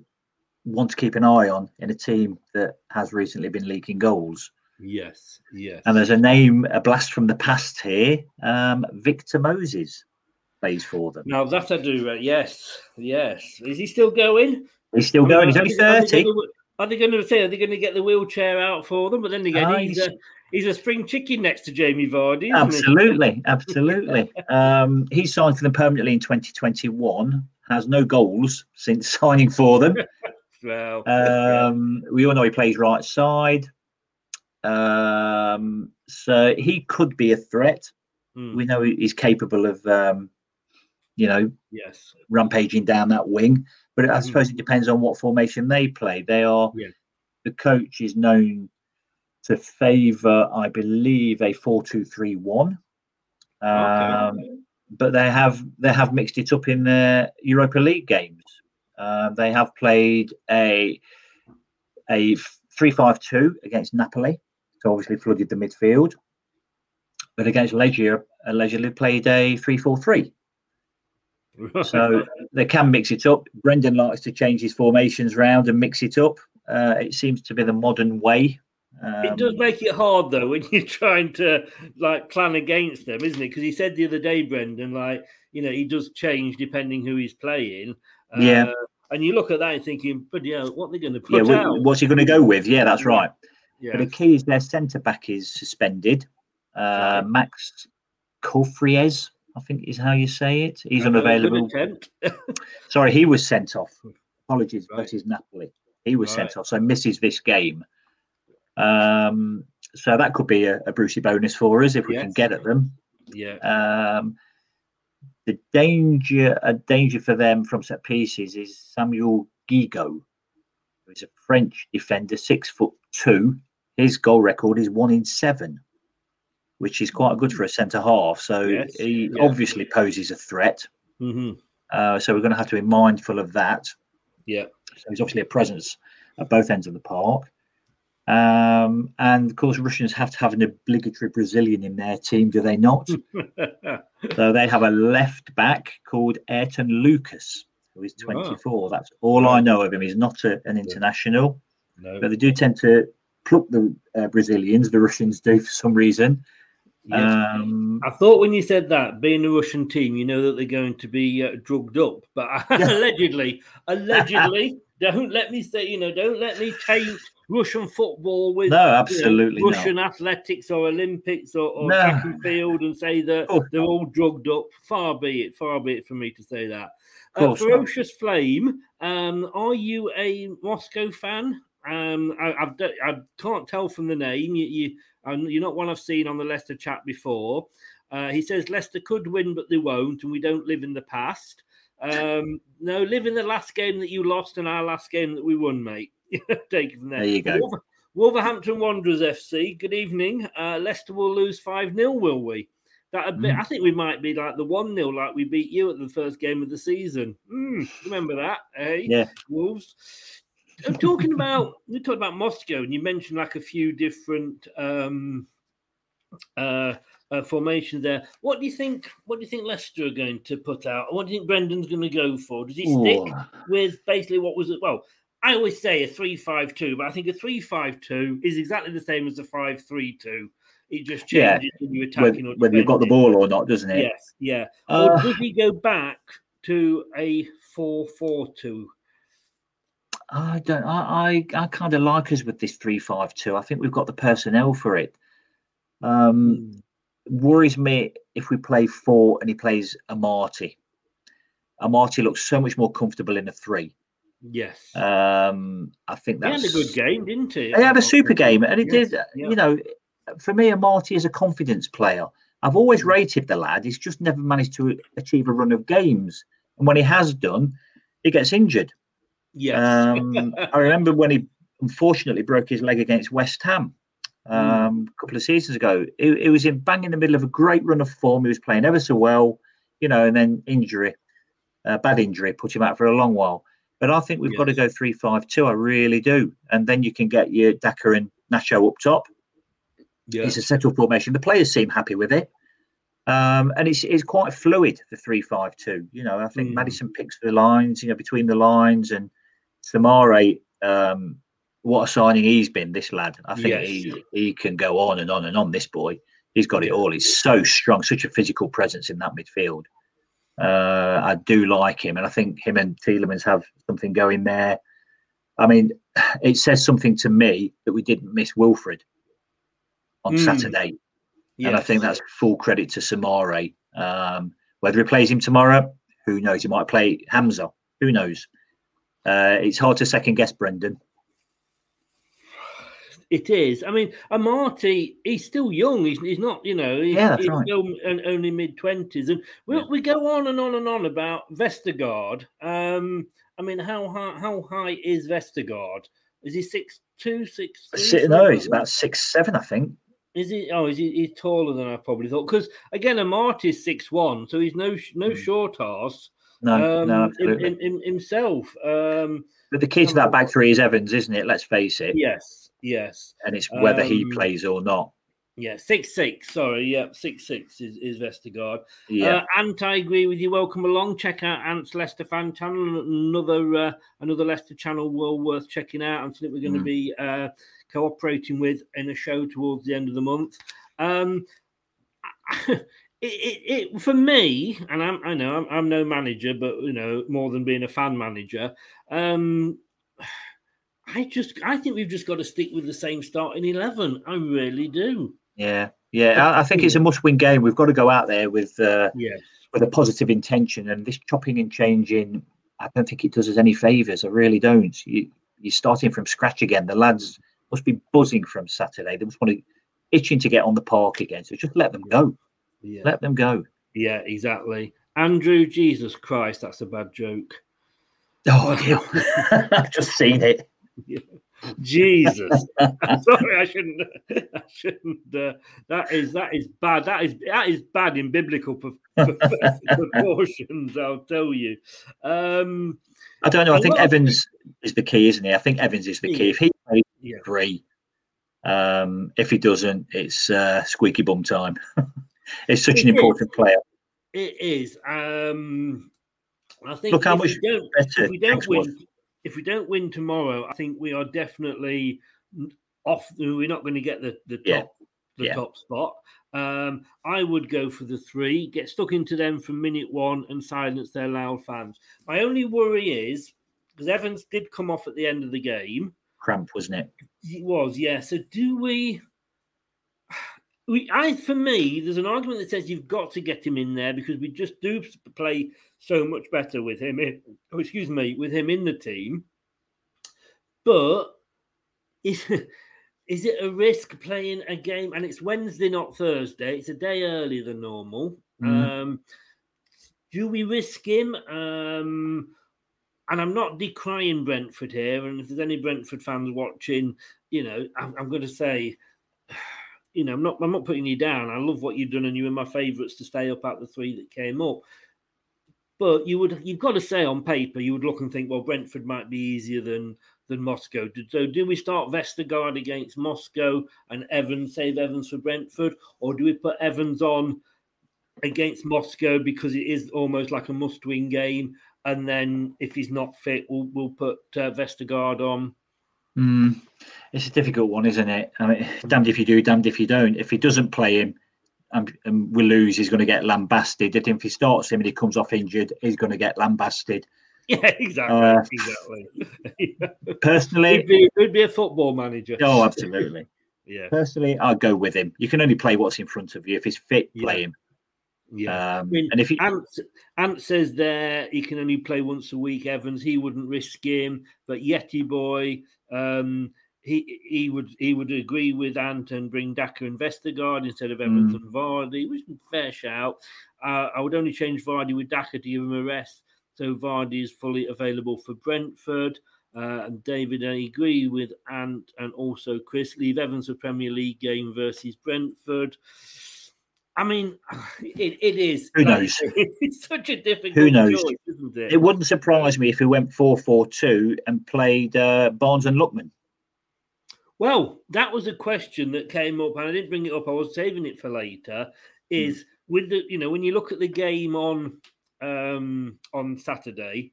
want to keep an eye on in a team that has recently been leaking goals. Yes, yes. And there's a name, a blast from the past here. Um, Victor Moses plays for them. Now that I do, uh, yes, yes. Is he still going? He's still going. He's only thirty. Are they going to say? Are they going to get the wheelchair out for them? But then again, oh, he's, he's, a, he's a spring chicken next to Jamie Vardy. Absolutely, absolutely. Um, he signed for them permanently in 2021. Has no goals since signing for them. well, um, we all know he plays right side. Um, so he could be a threat. Mm. We know he's capable of, um, you know, yes, rampaging down that wing. But I mm. suppose it depends on what formation they play. They are yeah. the coach is known to favour, I believe, a four-two-three-one. Um, okay. But they have they have mixed it up in their Europa League games. Uh, they have played a a three-five-two against Napoli, so obviously flooded the midfield. But against Legia, allegedly played a three-four-three. so they can mix it up. Brendan likes to change his formations round and mix it up. Uh, it seems to be the modern way. Um, it does make it hard though when you're trying to like plan against them, isn't it? Because he said the other day, Brendan, like you know, he does change depending who he's playing. Uh, yeah. And you look at that and thinking, but yeah, what are they going to put yeah, out? What's he going to go with? Yeah, that's right. Yeah. But the key is their centre back is suspended. Uh, Max Caufriez, I think is how you say it. He's unavailable. Sorry, he was sent off. Apologies, right. versus Napoli. He was sent off, so misses this game. Um, so that could be a, a Brucey bonus for us if we yes. can get at them. Yeah. Um, the danger, a danger for them from set pieces is Samuel Gigot, who's a French defender, six foot two. His goal record is one in seven, which is quite good for a centre half. So yes. he yeah. obviously poses a threat. Mm-hmm. Uh, so we're going to have to be mindful of that. Yeah. So he's obviously a presence at both ends of the park. Um, and of course, Russians have to have an obligatory Brazilian in their team, do they not? so they have a left back called Ayrton Lucas, who is 24. That's all I know of him. He's not a, an international, no. but they do tend to pluck the uh, Brazilians, the Russians do for some reason. Um, I thought when you said that, being a Russian team, you know that they're going to be uh, drugged up, but allegedly, allegedly, don't let me say, you know, don't let me taint Russian football with no, absolutely you know, Russian not. athletics or Olympics or, or no. track and field and say that oh. they're all drugged up. Far be it, far be it for me to say that. Uh, Ferocious not. Flame, um, are you a Moscow fan? Um, I, I've, I can't tell from the name. You, you, you're not one I've seen on the Leicester chat before. Uh, he says Leicester could win, but they won't, and we don't live in the past. Um, no, live in the last game that you lost and our last game that we won, mate. Take it from there. There you go. Wolver- Wolverhampton Wanderers FC. Good evening. Uh, Leicester will lose 5 0, will we? That mm. I think we might be like the 1 0, like we beat you at the first game of the season. Mm, remember that, eh? Yeah. Wolves. I'm talking about, we talked about Moscow, and you mentioned like a few different um, uh, uh, formations there. What do you think? What do you think Leicester are going to put out? What do you think Brendan's going to go for? Does he stick Ooh. with basically what was it? Well, I always say a three-five-two, but I think a three-five-two is exactly the same as a five-three-two. It just changes yeah. when you're attacking when, when you've got the ball or not, doesn't it? Yes, yeah. Uh, or does he go back to a four-four-two? I don't. I I, I kind of like us with this three-five-two. I think we've got the personnel for it. Um, mm. Worries me if we play four and he plays Amartey. Amartey looks so much more comfortable in a three. Yes. Um, I think that's he had a good game, didn't he? He had a super game, and he yes. did. Yeah. You know, for me, Amartey is a confidence player. I've always mm. rated the lad. He's just never managed to achieve a run of games, and when he has done, he gets injured. Yes. Um, I remember when he unfortunately broke his leg against West Ham mm. um, mm. a couple of seasons ago. He, he, was in bang in the middle of a great run of form. He was playing ever so well, you know, and then injury, uh, bad injury, put him out for a long while. But I think we've yes. got to go three five two. I really do, and then you can get your Daka and Nacho up top. Yeah. It's a settled formation. The players seem happy with it. Um, and it's, it's quite fluid, the three five two. You know, I think mm. Maddison picks the lines, you know, between the lines and Soumaré, um, what a signing he's been, this lad. I think yes. he, he can go on and on and on, this boy. He's got it all. He's so strong, such a physical presence in that midfield. Uh, I do like him, and I think him and Tielemans have something going there. I mean, it says something to me that we didn't miss Wilfred on mm. Saturday, yes. and I think that's full credit to Soumaré. Um, whether he plays him tomorrow, who knows? He might play Hamza. Who knows? Uh, it's hard to second guess Brendan. It is. I mean, Amartey, he's still young. He's, he's not, you know, he's, yeah, he's right. still only mid 20s. And we, yeah. we go on and on and on about Vestergaard. Um, I mean, how high, how high is Vestergaard? Is he six two, six? Three, no, he's about six seven, I think. Is he? Oh, is he? He's taller than I probably thought. Because again, Amartey's six one, so he's no no mm. short ass. No, um, no, absolutely. In, in, in himself. Um, but the key to that back three is Evans, isn't it? Let's face it. Yes, yes. And it's whether um, he plays or not. Yeah, six six. Sorry, yeah, six six is is Vestergaard. Yeah, uh, Ant, I agree with you. Welcome along. Check out Ant's Leicester fan channel. Another uh, another Leicester channel well worth checking out. I think we're going to mm. be uh, cooperating with in a show towards the end of the month. Um, it, it, for me, and I'm, I know I'm, I'm, no manager, but you know more than being a fan manager. Um, I just I think we've just got to stick with the same starting eleven. I really do. Yeah, yeah. I, I think it's a must-win game. We've got to go out there with uh, yes. with a positive intention, and this chopping and changing, I don't think it does us any favors. I really don't. You, you're starting from scratch again. The lads must be buzzing from Saturday. They must want to itching to get on the park again. So just let them go. Yeah. Let them go. Yeah, exactly. Andrew, Jesus Christ, that's a bad joke. Oh, I've just seen it. Yeah. Jesus, sorry, I shouldn't. I shouldn't. Uh, that is that is bad. That is that is bad in biblical proportions. I'll tell you. Um, I don't know. I think Evans is the key, isn't he? I think Evans is the key. If he plays yeah. um, if he doesn't, it's uh, squeaky bum time. It's such it an is. important player. It is. Um, I think. Look how much better. If we don't win, if we don't win tomorrow, I think we are definitely off. We're not going to get the the top yeah. the yeah. top spot. Um, I would go for the three, get stuck into them from minute one, and silence their loud fans. My only worry is because Evans did come off at the end of the game. Cramp, wasn't it? It was, yeah. So do we? We, I, for me, there's an argument that says you've got to get him in there because we just do play so much better with him. In, oh, excuse me, with him in the team. But is is it a risk playing a game? And it's Wednesday, not Thursday. It's a day earlier than normal. Mm. Um, do we risk him? Um, and I'm not decrying Brentford here. And if there's any Brentford fans watching, you know, I'm, I'm going to say you know, I'm not I'm not putting you down. I love what you've done, and you were my favourites to stay up at the three that came up. But you would you've got to say on paper, you would look and think, well, Brentford might be easier than than Moscow. So do we start Vestergaard against Moscow and Evans save Evans for Brentford, or do we put Evans on against Moscow because it is almost like a must-win game, and then if he's not fit, we'll we'll put uh, Vestergaard on Mm, it's a difficult one, isn't it? I mean, damned if you do, damned if you don't. If he doesn't play him and, and we lose, he's going to get lambasted. And if he starts him and he comes off injured, he's going to get lambasted. Yeah, exactly. Uh, exactly. personally, he'd be, he'd be, a football manager. Oh, absolutely. yeah. Personally, I'll go with him. You can only play what's in front of you. If he's fit, yeah. play him. Yeah, um, I mean, and if he Ant, Ant says there he can only play once a week, Evans he wouldn't risk him, but Yeti boy um, he he would he would agree with Ant and bring Daka and Vestergaard instead of Evans mm. and Vardy, which is a fair shout. Uh, I would only change Vardy with Daka to give him a rest, so Vardy is fully available for Brentford. Uh, and David, I agree with Ant and also Chris. Leave Evans a Premier League game versus Brentford. I mean, it, it is. Who knows? It's such a difficult Who knows? choice, isn't it? It wouldn't surprise me if he went 4 4 2 and played uh, Barnes and Lookman. Well, that was a question that came up, and I didn't bring it up. I was saving it for later. Is mm. with the you know when you look at the game on um on Saturday,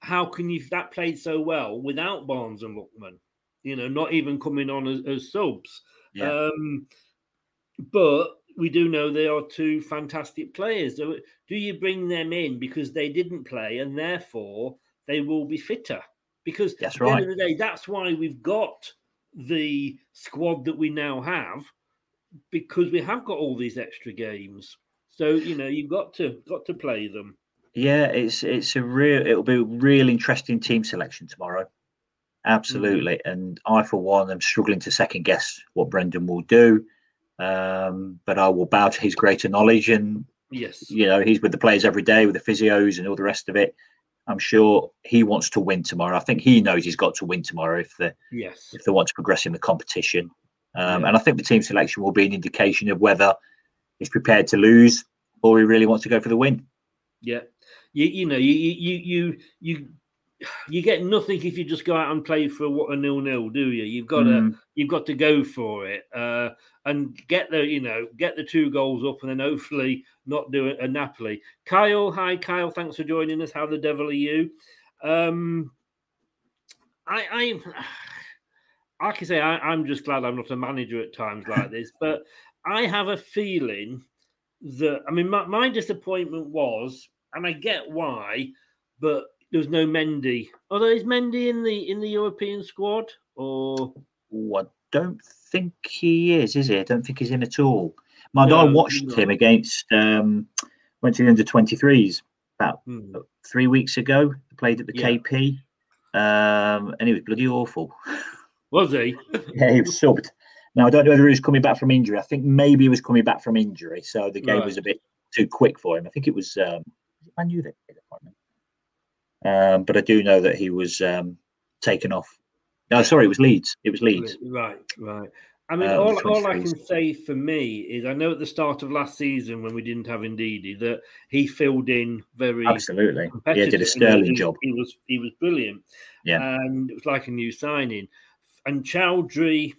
how can you that played so well without Barnes and Lookman? You know, not even coming on as, as subs. Yeah. Um, but we do know they are two fantastic players. So do you bring them in because they didn't play and therefore they will be fitter? Because that's right. At the end of the day, that's why we've got the squad that we now have because we have got all these extra games. So you know you've got to got to play them. Yeah, it's it's a real it'll be a real interesting team selection tomorrow. Absolutely, mm-hmm. and I for one am struggling to second guess what Brendan will do. Um, but I will bow to his greater knowledge. And yes, you know, he's with the players every day with the physios and all the rest of it. I'm sure he wants to win tomorrow. I think he knows he's got to win tomorrow if the yes if they want to progress in the competition. Um, yeah. And I think the team selection will be an indication of whether he's prepared to lose or he really wants to go for the win. Yeah, you you know you you you you you get nothing if you just go out and play for what a nil nil, do you? You've got mm. to you've got to go for it uh, and get the you know get the two goals up, and then hopefully not do a, a Napoli. Kyle, hi Kyle, thanks for joining us. How the devil are you? Um, I I I say, I, I'm just glad I'm not a manager at times like this, but I have a feeling that I mean my, my disappointment was, and I get why, but there was no Mendy. Although is Mendy in the in the European squad or? Oh, I don't think he is. Is he? I don't think he's in at all. My no, I watched him against. Um, went to the under twenty threes about hmm. three weeks ago. Played at the yeah. KP, um, and he was bloody awful. Was he? yeah, he was subbed. Now I don't know whether he was coming back from injury. I think maybe he was coming back from injury, so the game right. was a bit too quick for him. I think it was. Um, I knew that. Um, but I do know that he was um, taken off. No, sorry, it was Leeds. It was Leeds. Right, right. I mean, uh, all, all I can say for me is I know at the start of last season when we didn't have Ndidi that he filled in very absolutely. Yeah, did a sterling he, job. He was he was brilliant. Yeah, and it was like a new signing. And Choudhury,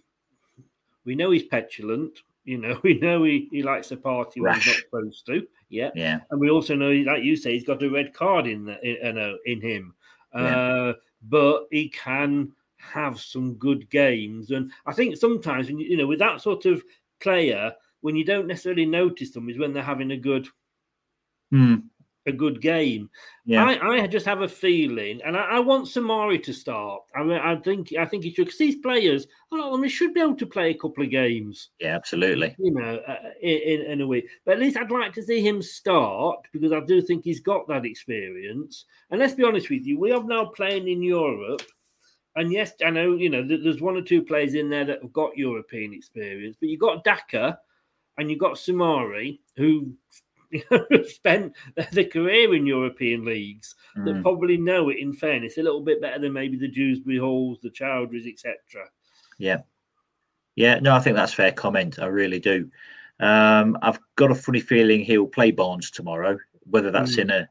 we know he's petulant. You know, we know he, he likes to party when he's not supposed to. Yeah. Yeah. And we also know, like you say, he's got a red card in the, in, uh, in him. Yeah. Uh, but he can have some good games. And I think sometimes, when you, you know, with that sort of player, when you don't necessarily notice them is when they're having a good mm a good game. Yeah. I, I just have a feeling, and I, I want Soumaré to start. I mean, I think I think he should because these players, a lot of them, should be able to play a couple of games. Yeah, absolutely. You know, uh, in, in a week, But at least I'd like to see him start because I do think he's got that experience. And let's be honest with you, we are now playing in Europe. And yes, I know, you know, there's one or two players in there that have got European experience, but you've got Daka and you've got Soumaré, who spent their career in European leagues mm. that probably know it. In fairness, a little bit better than maybe the Dewsbury Halls, the Choudhurys, etc. Yeah, yeah. No, I think that's fair comment. I really do. Um, I've got a funny feeling he'll play Barnes tomorrow. Whether that's mm. in a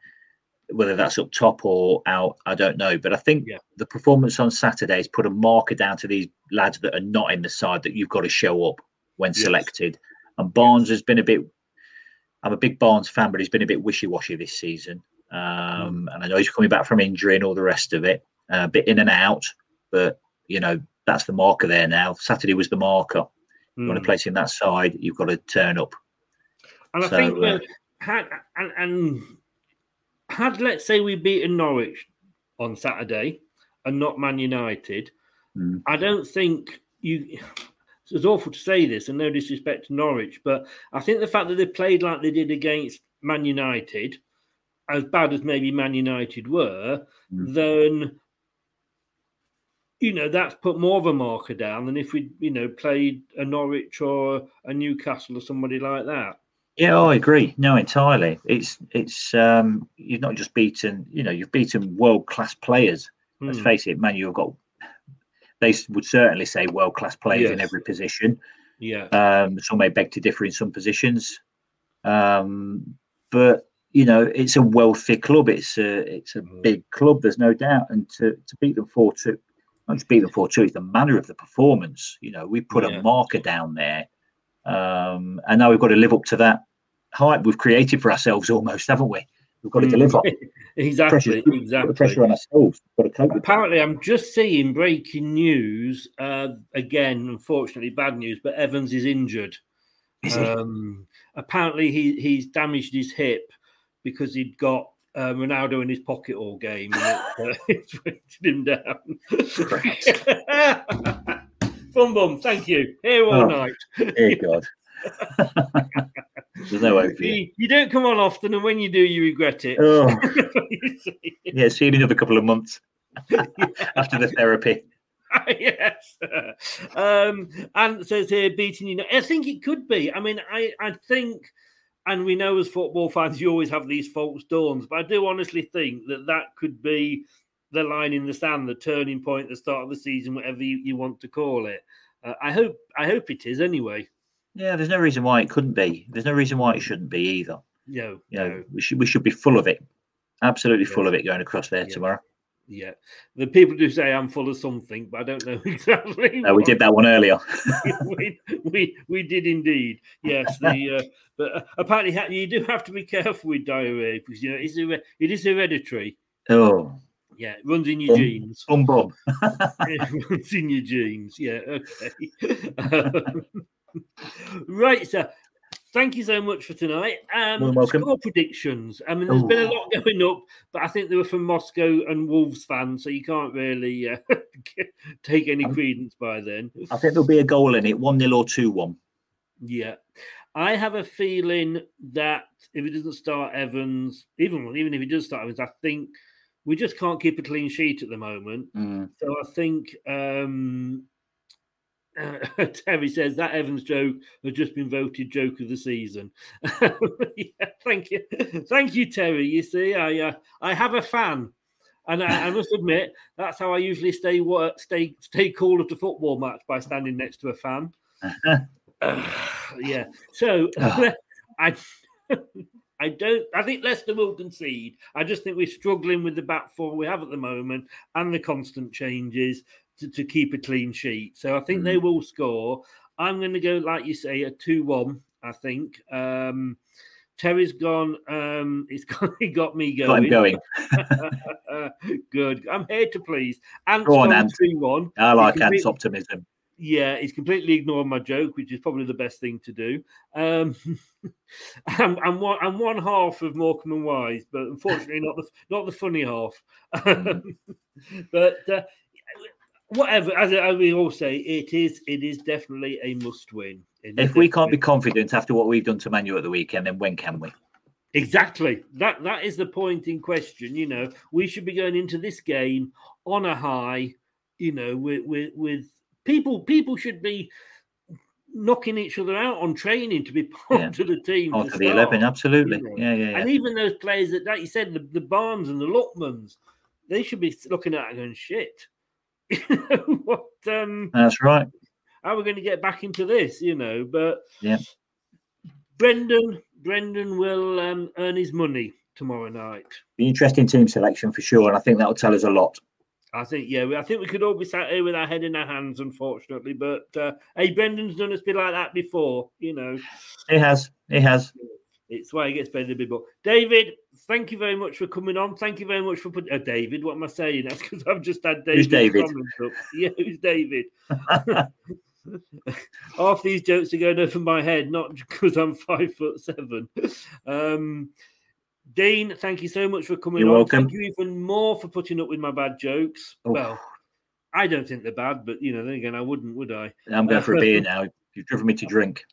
whether that's up top or out, I don't know. But I think yeah. the performance on Saturday has put a marker down to these lads that are not in the side that you've got to show up when yes. selected. And Barnes has been a bit I'm a big Barnes fan, but he's been a bit wishy-washy this season. Um, and I know he's coming back from injury and all the rest of it, uh, a bit in and out. But you know that's the marker there now. Saturday was the marker. Mm. You want to place in that side, you've got to turn up. And I think uh, had and, and had let's say we beaten Norwich on Saturday and not Man United, mm. I don't think you it's awful to say this, and no disrespect to Norwich, but I think the fact that they played like they did against Man United, as bad as maybe Man United were, mm. then you know that's put more of a marker down than if we you know played a Norwich or a Newcastle or somebody like that. Yeah, I agree. No, entirely. It's it's um you've not just beaten, you know, you've beaten world class players. Let's hmm. face it, man, you've got they would certainly say world class players yes. in every position. Yeah. Um, some may beg to differ in some positions, um, but you know it's a wealthy club. It's a it's a mm. big club. There's no doubt. And to, to beat them four two, not just beat them four two. It's the manner of the performance. You know, we put yeah. a marker down there, um, and now we've got to live up to that hype we've created for ourselves almost, haven't we? We've got to deliver. exactly. Pressure, exactly. Pressure on ourselves. Got to cope. Apparently, I'm just seeing breaking news. Uh, again, unfortunately, bad news. But Evans is injured. Is um, apparently, he he's damaged his hip because he'd got uh, Ronaldo in his pocket all game, and it, uh, it's weighted him down. Bum bum, thank you. Here all oh, night. Dear God. There's no hope you, you don't come on often, and when you do, you regret it. Oh. yeah, see you in another couple of months after the therapy. yes. Um, and says here, beating you. Know, I think it could be. I mean, I, I think, and we know as football fans, you always have these false dawns, but I do honestly think that that could be the line in the sand, the turning point, the start of the season, whatever you, you want to call it. Uh, I hope, I hope it is anyway. Yeah, there's no reason why it couldn't be. There's no reason why it shouldn't be either. No, you know, no. we should we should be full of it, absolutely full of it going across there yeah. tomorrow. Yeah, the people do say I'm full of something, but I don't know exactly. No, we did that one earlier. we, we we did indeed. Yes, the uh, but uh, apparently you do have to be careful with diarrhea because you know it's it is hereditary. Oh, yeah, it runs in your bum, genes. Bum bum. runs in your genes. Yeah, okay. Um, right, so thank you so much for tonight. Um, welcome. Score predictions. I mean, there's Ooh. been a lot going up, but I think they were from Moscow and Wolves fans, so you can't really uh, take any credence by then. I think there'll be a goal in it, one 0 or two one. Yeah, I have a feeling that if he doesn't start Evans, even even if he does start Evans, I think we just can't keep a clean sheet at the moment. Mm. So I think um, uh, Terry says that Evans joke has just been voted joke of the season. yeah, thank you, thank you, Terry. You see, I uh, I have a fan, and I, I, must admit that's how I usually stay work, stay stay cool at a football match by standing next to a fan. uh, yeah, so I. I don't. I think Leicester will concede. I just think we're struggling with the back four we have at the moment and the constant changes to, to keep a clean sheet. So I think mm. they will score. I'm going to go, like you say, a 2 1, I think. Um, Terry's gone. Um, he's got, he got me going. I'm going. Good. I'm here to please. Ant's Go on, Ant. 3 1. I like Ant's optimism. Yeah, he's completely ignored my joke, which is probably the best thing to do. Um, I'm, I'm, one, I'm one half of Morecambe and Wise, but unfortunately not the not the funny half. Mm. but uh, whatever, as, as, we all say, it is it is definitely a must win. If we can't be confident after what we've done to Man U at the weekend, then when can we? Exactly. That that is the point in question. You know, we should be going into this game on a high. You know, with with, with people people should be knocking each other out on training to be part yeah. of the team. Part of the eleven, absolutely. You know? yeah, yeah, yeah, And even those players that, like you said, the, the Barnes and the Lookmans, they should be looking at it going, shit what? Um, That's right. How we're going to get back into this? You know, but yeah, Brendan, Brendan will um, earn his money tomorrow night. Be interesting team selection for sure, and I think that will tell us a lot. I think, yeah, I think we could all be sat here with our head in our hands, unfortunately. But uh, hey, Brendan's done us be like that before, you know. He has, he has. It's why he gets paid the big buck. David, thank you very much for coming on. Thank you very much for putting. Uh, David, what am I saying? That's because I've just had David. Who's David? Yeah, who's David? Half these jokes are going over my head, not because I'm five foot seven. Um, Dean, thank you so much for coming You're on. Welcome. Thank you even more for putting up with my bad jokes. Oh. Well, I don't think they're bad, but you know, then again, I wouldn't, would I? I'm going for a beer now. You've driven me to drink.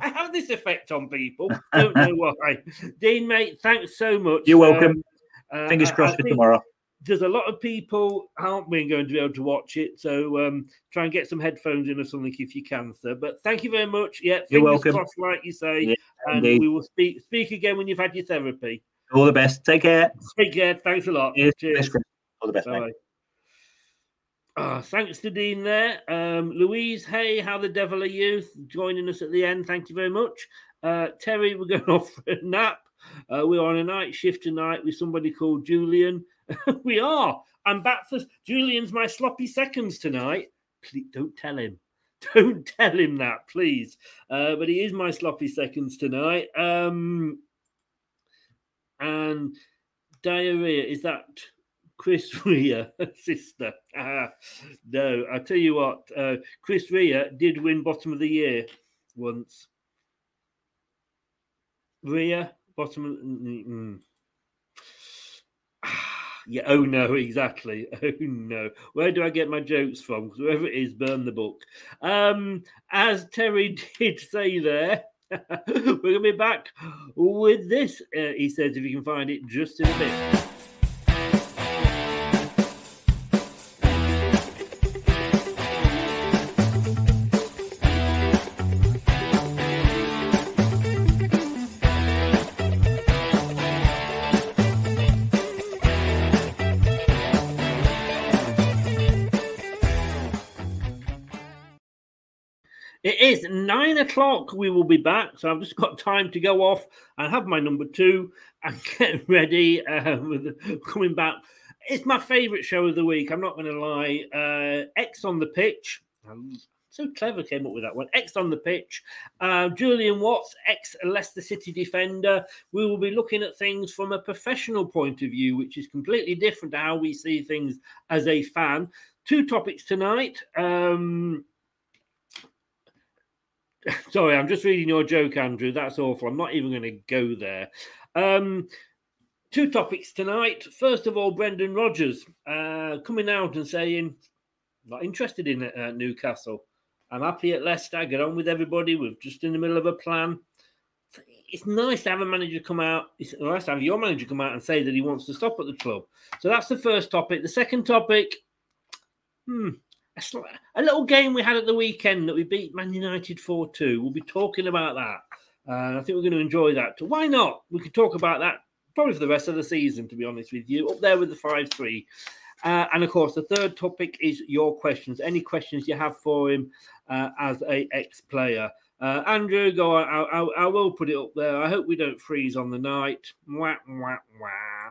I have this effect on people. Don't know why. Dean, mate, thanks so much. You're welcome. Um, Fingers crossed for tomorrow. There's a lot of people aren't we going to be able to watch it, so um, try and get some headphones in or something if you can, sir. But thank you very much. Yeah, You're welcome. Crossed, like you say, yeah, and indeed. we will speak speak again when you've had your therapy. All the best. Take care. Take care. Thanks a lot. Cheers. Cheers. All the best. Bye. Oh, thanks to Dean there. Um, Louise, hey, how the devil are you? Joining us at the end. Thank you very much. Uh, Terry, we're going off for a nap. Uh, we're on a night shift tonight with somebody called Julian. we are. I'm back for Julian's my sloppy seconds tonight. Please don't tell him. Don't tell him that, please. Uh, but he is my sloppy seconds tonight. Um, and diarrhea is that Chris Rea, sister. Uh, no, I tell you what, uh, Chris Rea did win bottom of the year once. Rea, bottom of. Mm, mm. Yeah, oh no, exactly. Oh no. Where do I get my jokes from? Whoever it is, burn the book. Um, as Terry did say there, we're going to be back with this, uh, he says, if you can find it just in a bit. Is nine o'clock. We will be back. So I've just got time to go off and have my number two and get ready with coming back. it's my favourite show of the week. I'm not going to lie. Uh, X on the pitch. Um, so clever came up with that one. X on the pitch. Uh, Julian Watts, ex Leicester City defender. We will be looking at things from a professional point of view, which is completely different to how we see things as a fan. Two topics tonight. Um, sorry, I'm just reading your joke, Andrew. That's awful. I'm not even going to go there. Um, two topics tonight. First of all, Brendan Rodgers uh, coming out and saying, not interested in uh, Newcastle. I'm happy at Leicester. I get on with everybody. We're just in the middle of a plan. It's nice to have a manager come out. It's nice to have your manager come out and say that he wants to stop at the club. So that's the first topic. The second topic, hmm, a little game we had at the weekend that we beat Man United 4 2. We'll be talking about that. Uh, I think we're going to enjoy that. Why not? We could talk about that probably for the rest of the season, to be honest with you. Up there with the 5 3. Uh, and of course, the third topic is your questions. Any questions you have for him uh, as a ex-player? Uh, Andrew, go. I, I, I, will put it up there. I hope we don't freeze on the night. Wah, wah, wah.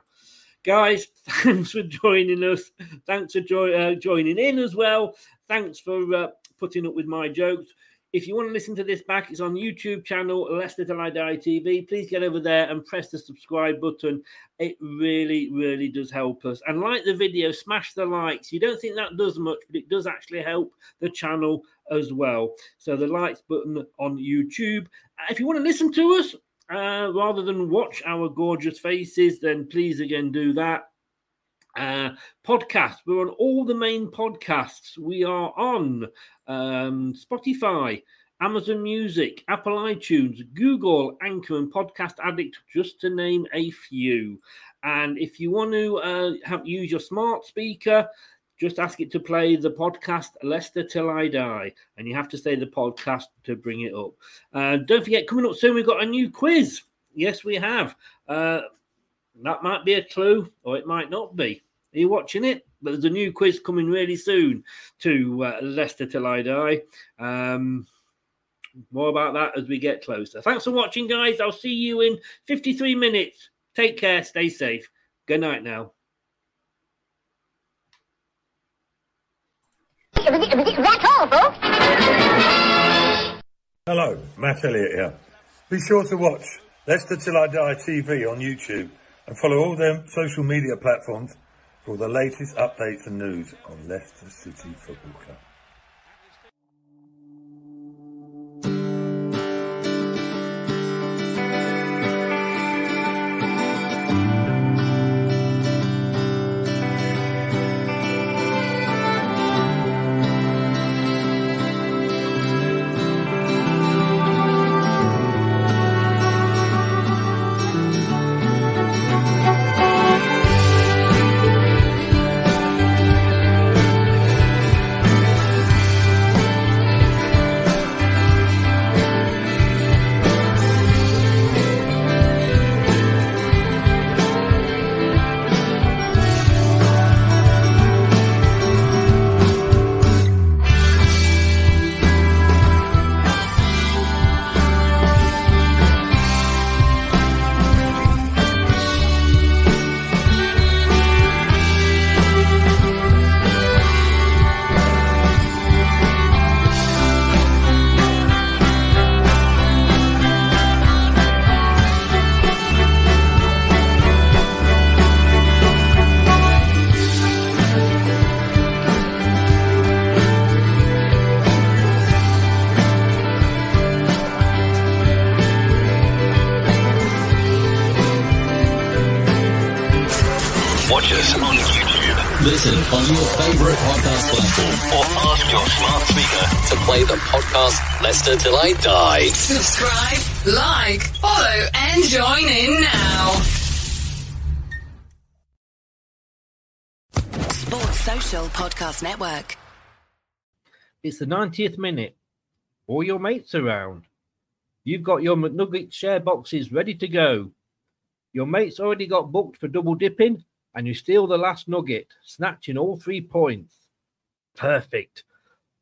Guys, thanks for joining us. Thanks for jo- uh, joining in as well. Thanks for uh, putting up with my jokes. If you want to listen to this back, it's on YouTube channel Leicester Till I Die TV. Please get over there and press the subscribe button. It really, really does help us. And like the video, smash the likes. You don't think that does much, but it does actually help the channel as well. So the likes button on YouTube. If you want to listen to us uh, rather than watch our gorgeous faces, then please again do that. Uh, podcast. We're on all the main podcasts. We are on um, Spotify, Amazon Music, Apple iTunes, Google, Anchor, and Podcast Addict, just to name a few. And if you want to uh, have use your smart speaker, just ask it to play the podcast Leicester Till I Die. And you have to say the podcast to bring it up. Uh, don't forget, coming up soon, we've got a new quiz. Yes, we have. Uh, that might be a clue, or it might not be. Are you watching it? But there's a new quiz coming really soon to uh, Leicester Till I Die. Um, more about that as we get closer. Thanks for watching, guys. I'll see you in 53 minutes. Take care. Stay safe. Good night now. That's all, folks. Hello, Matt Elliott here. Be sure to watch Leicester Till I Die TV on YouTube and follow all their social media platforms for the latest updates and news on Leicester City Football Club. Leicester till I die. Subscribe, like, follow, and join in now. Sports Social Podcast Network. It's the 90th minute. All your mates around. You've got your McNugget share boxes ready to go. Your mates already got booked for double dipping, and you steal the last nugget, snatching all three points. Perfect.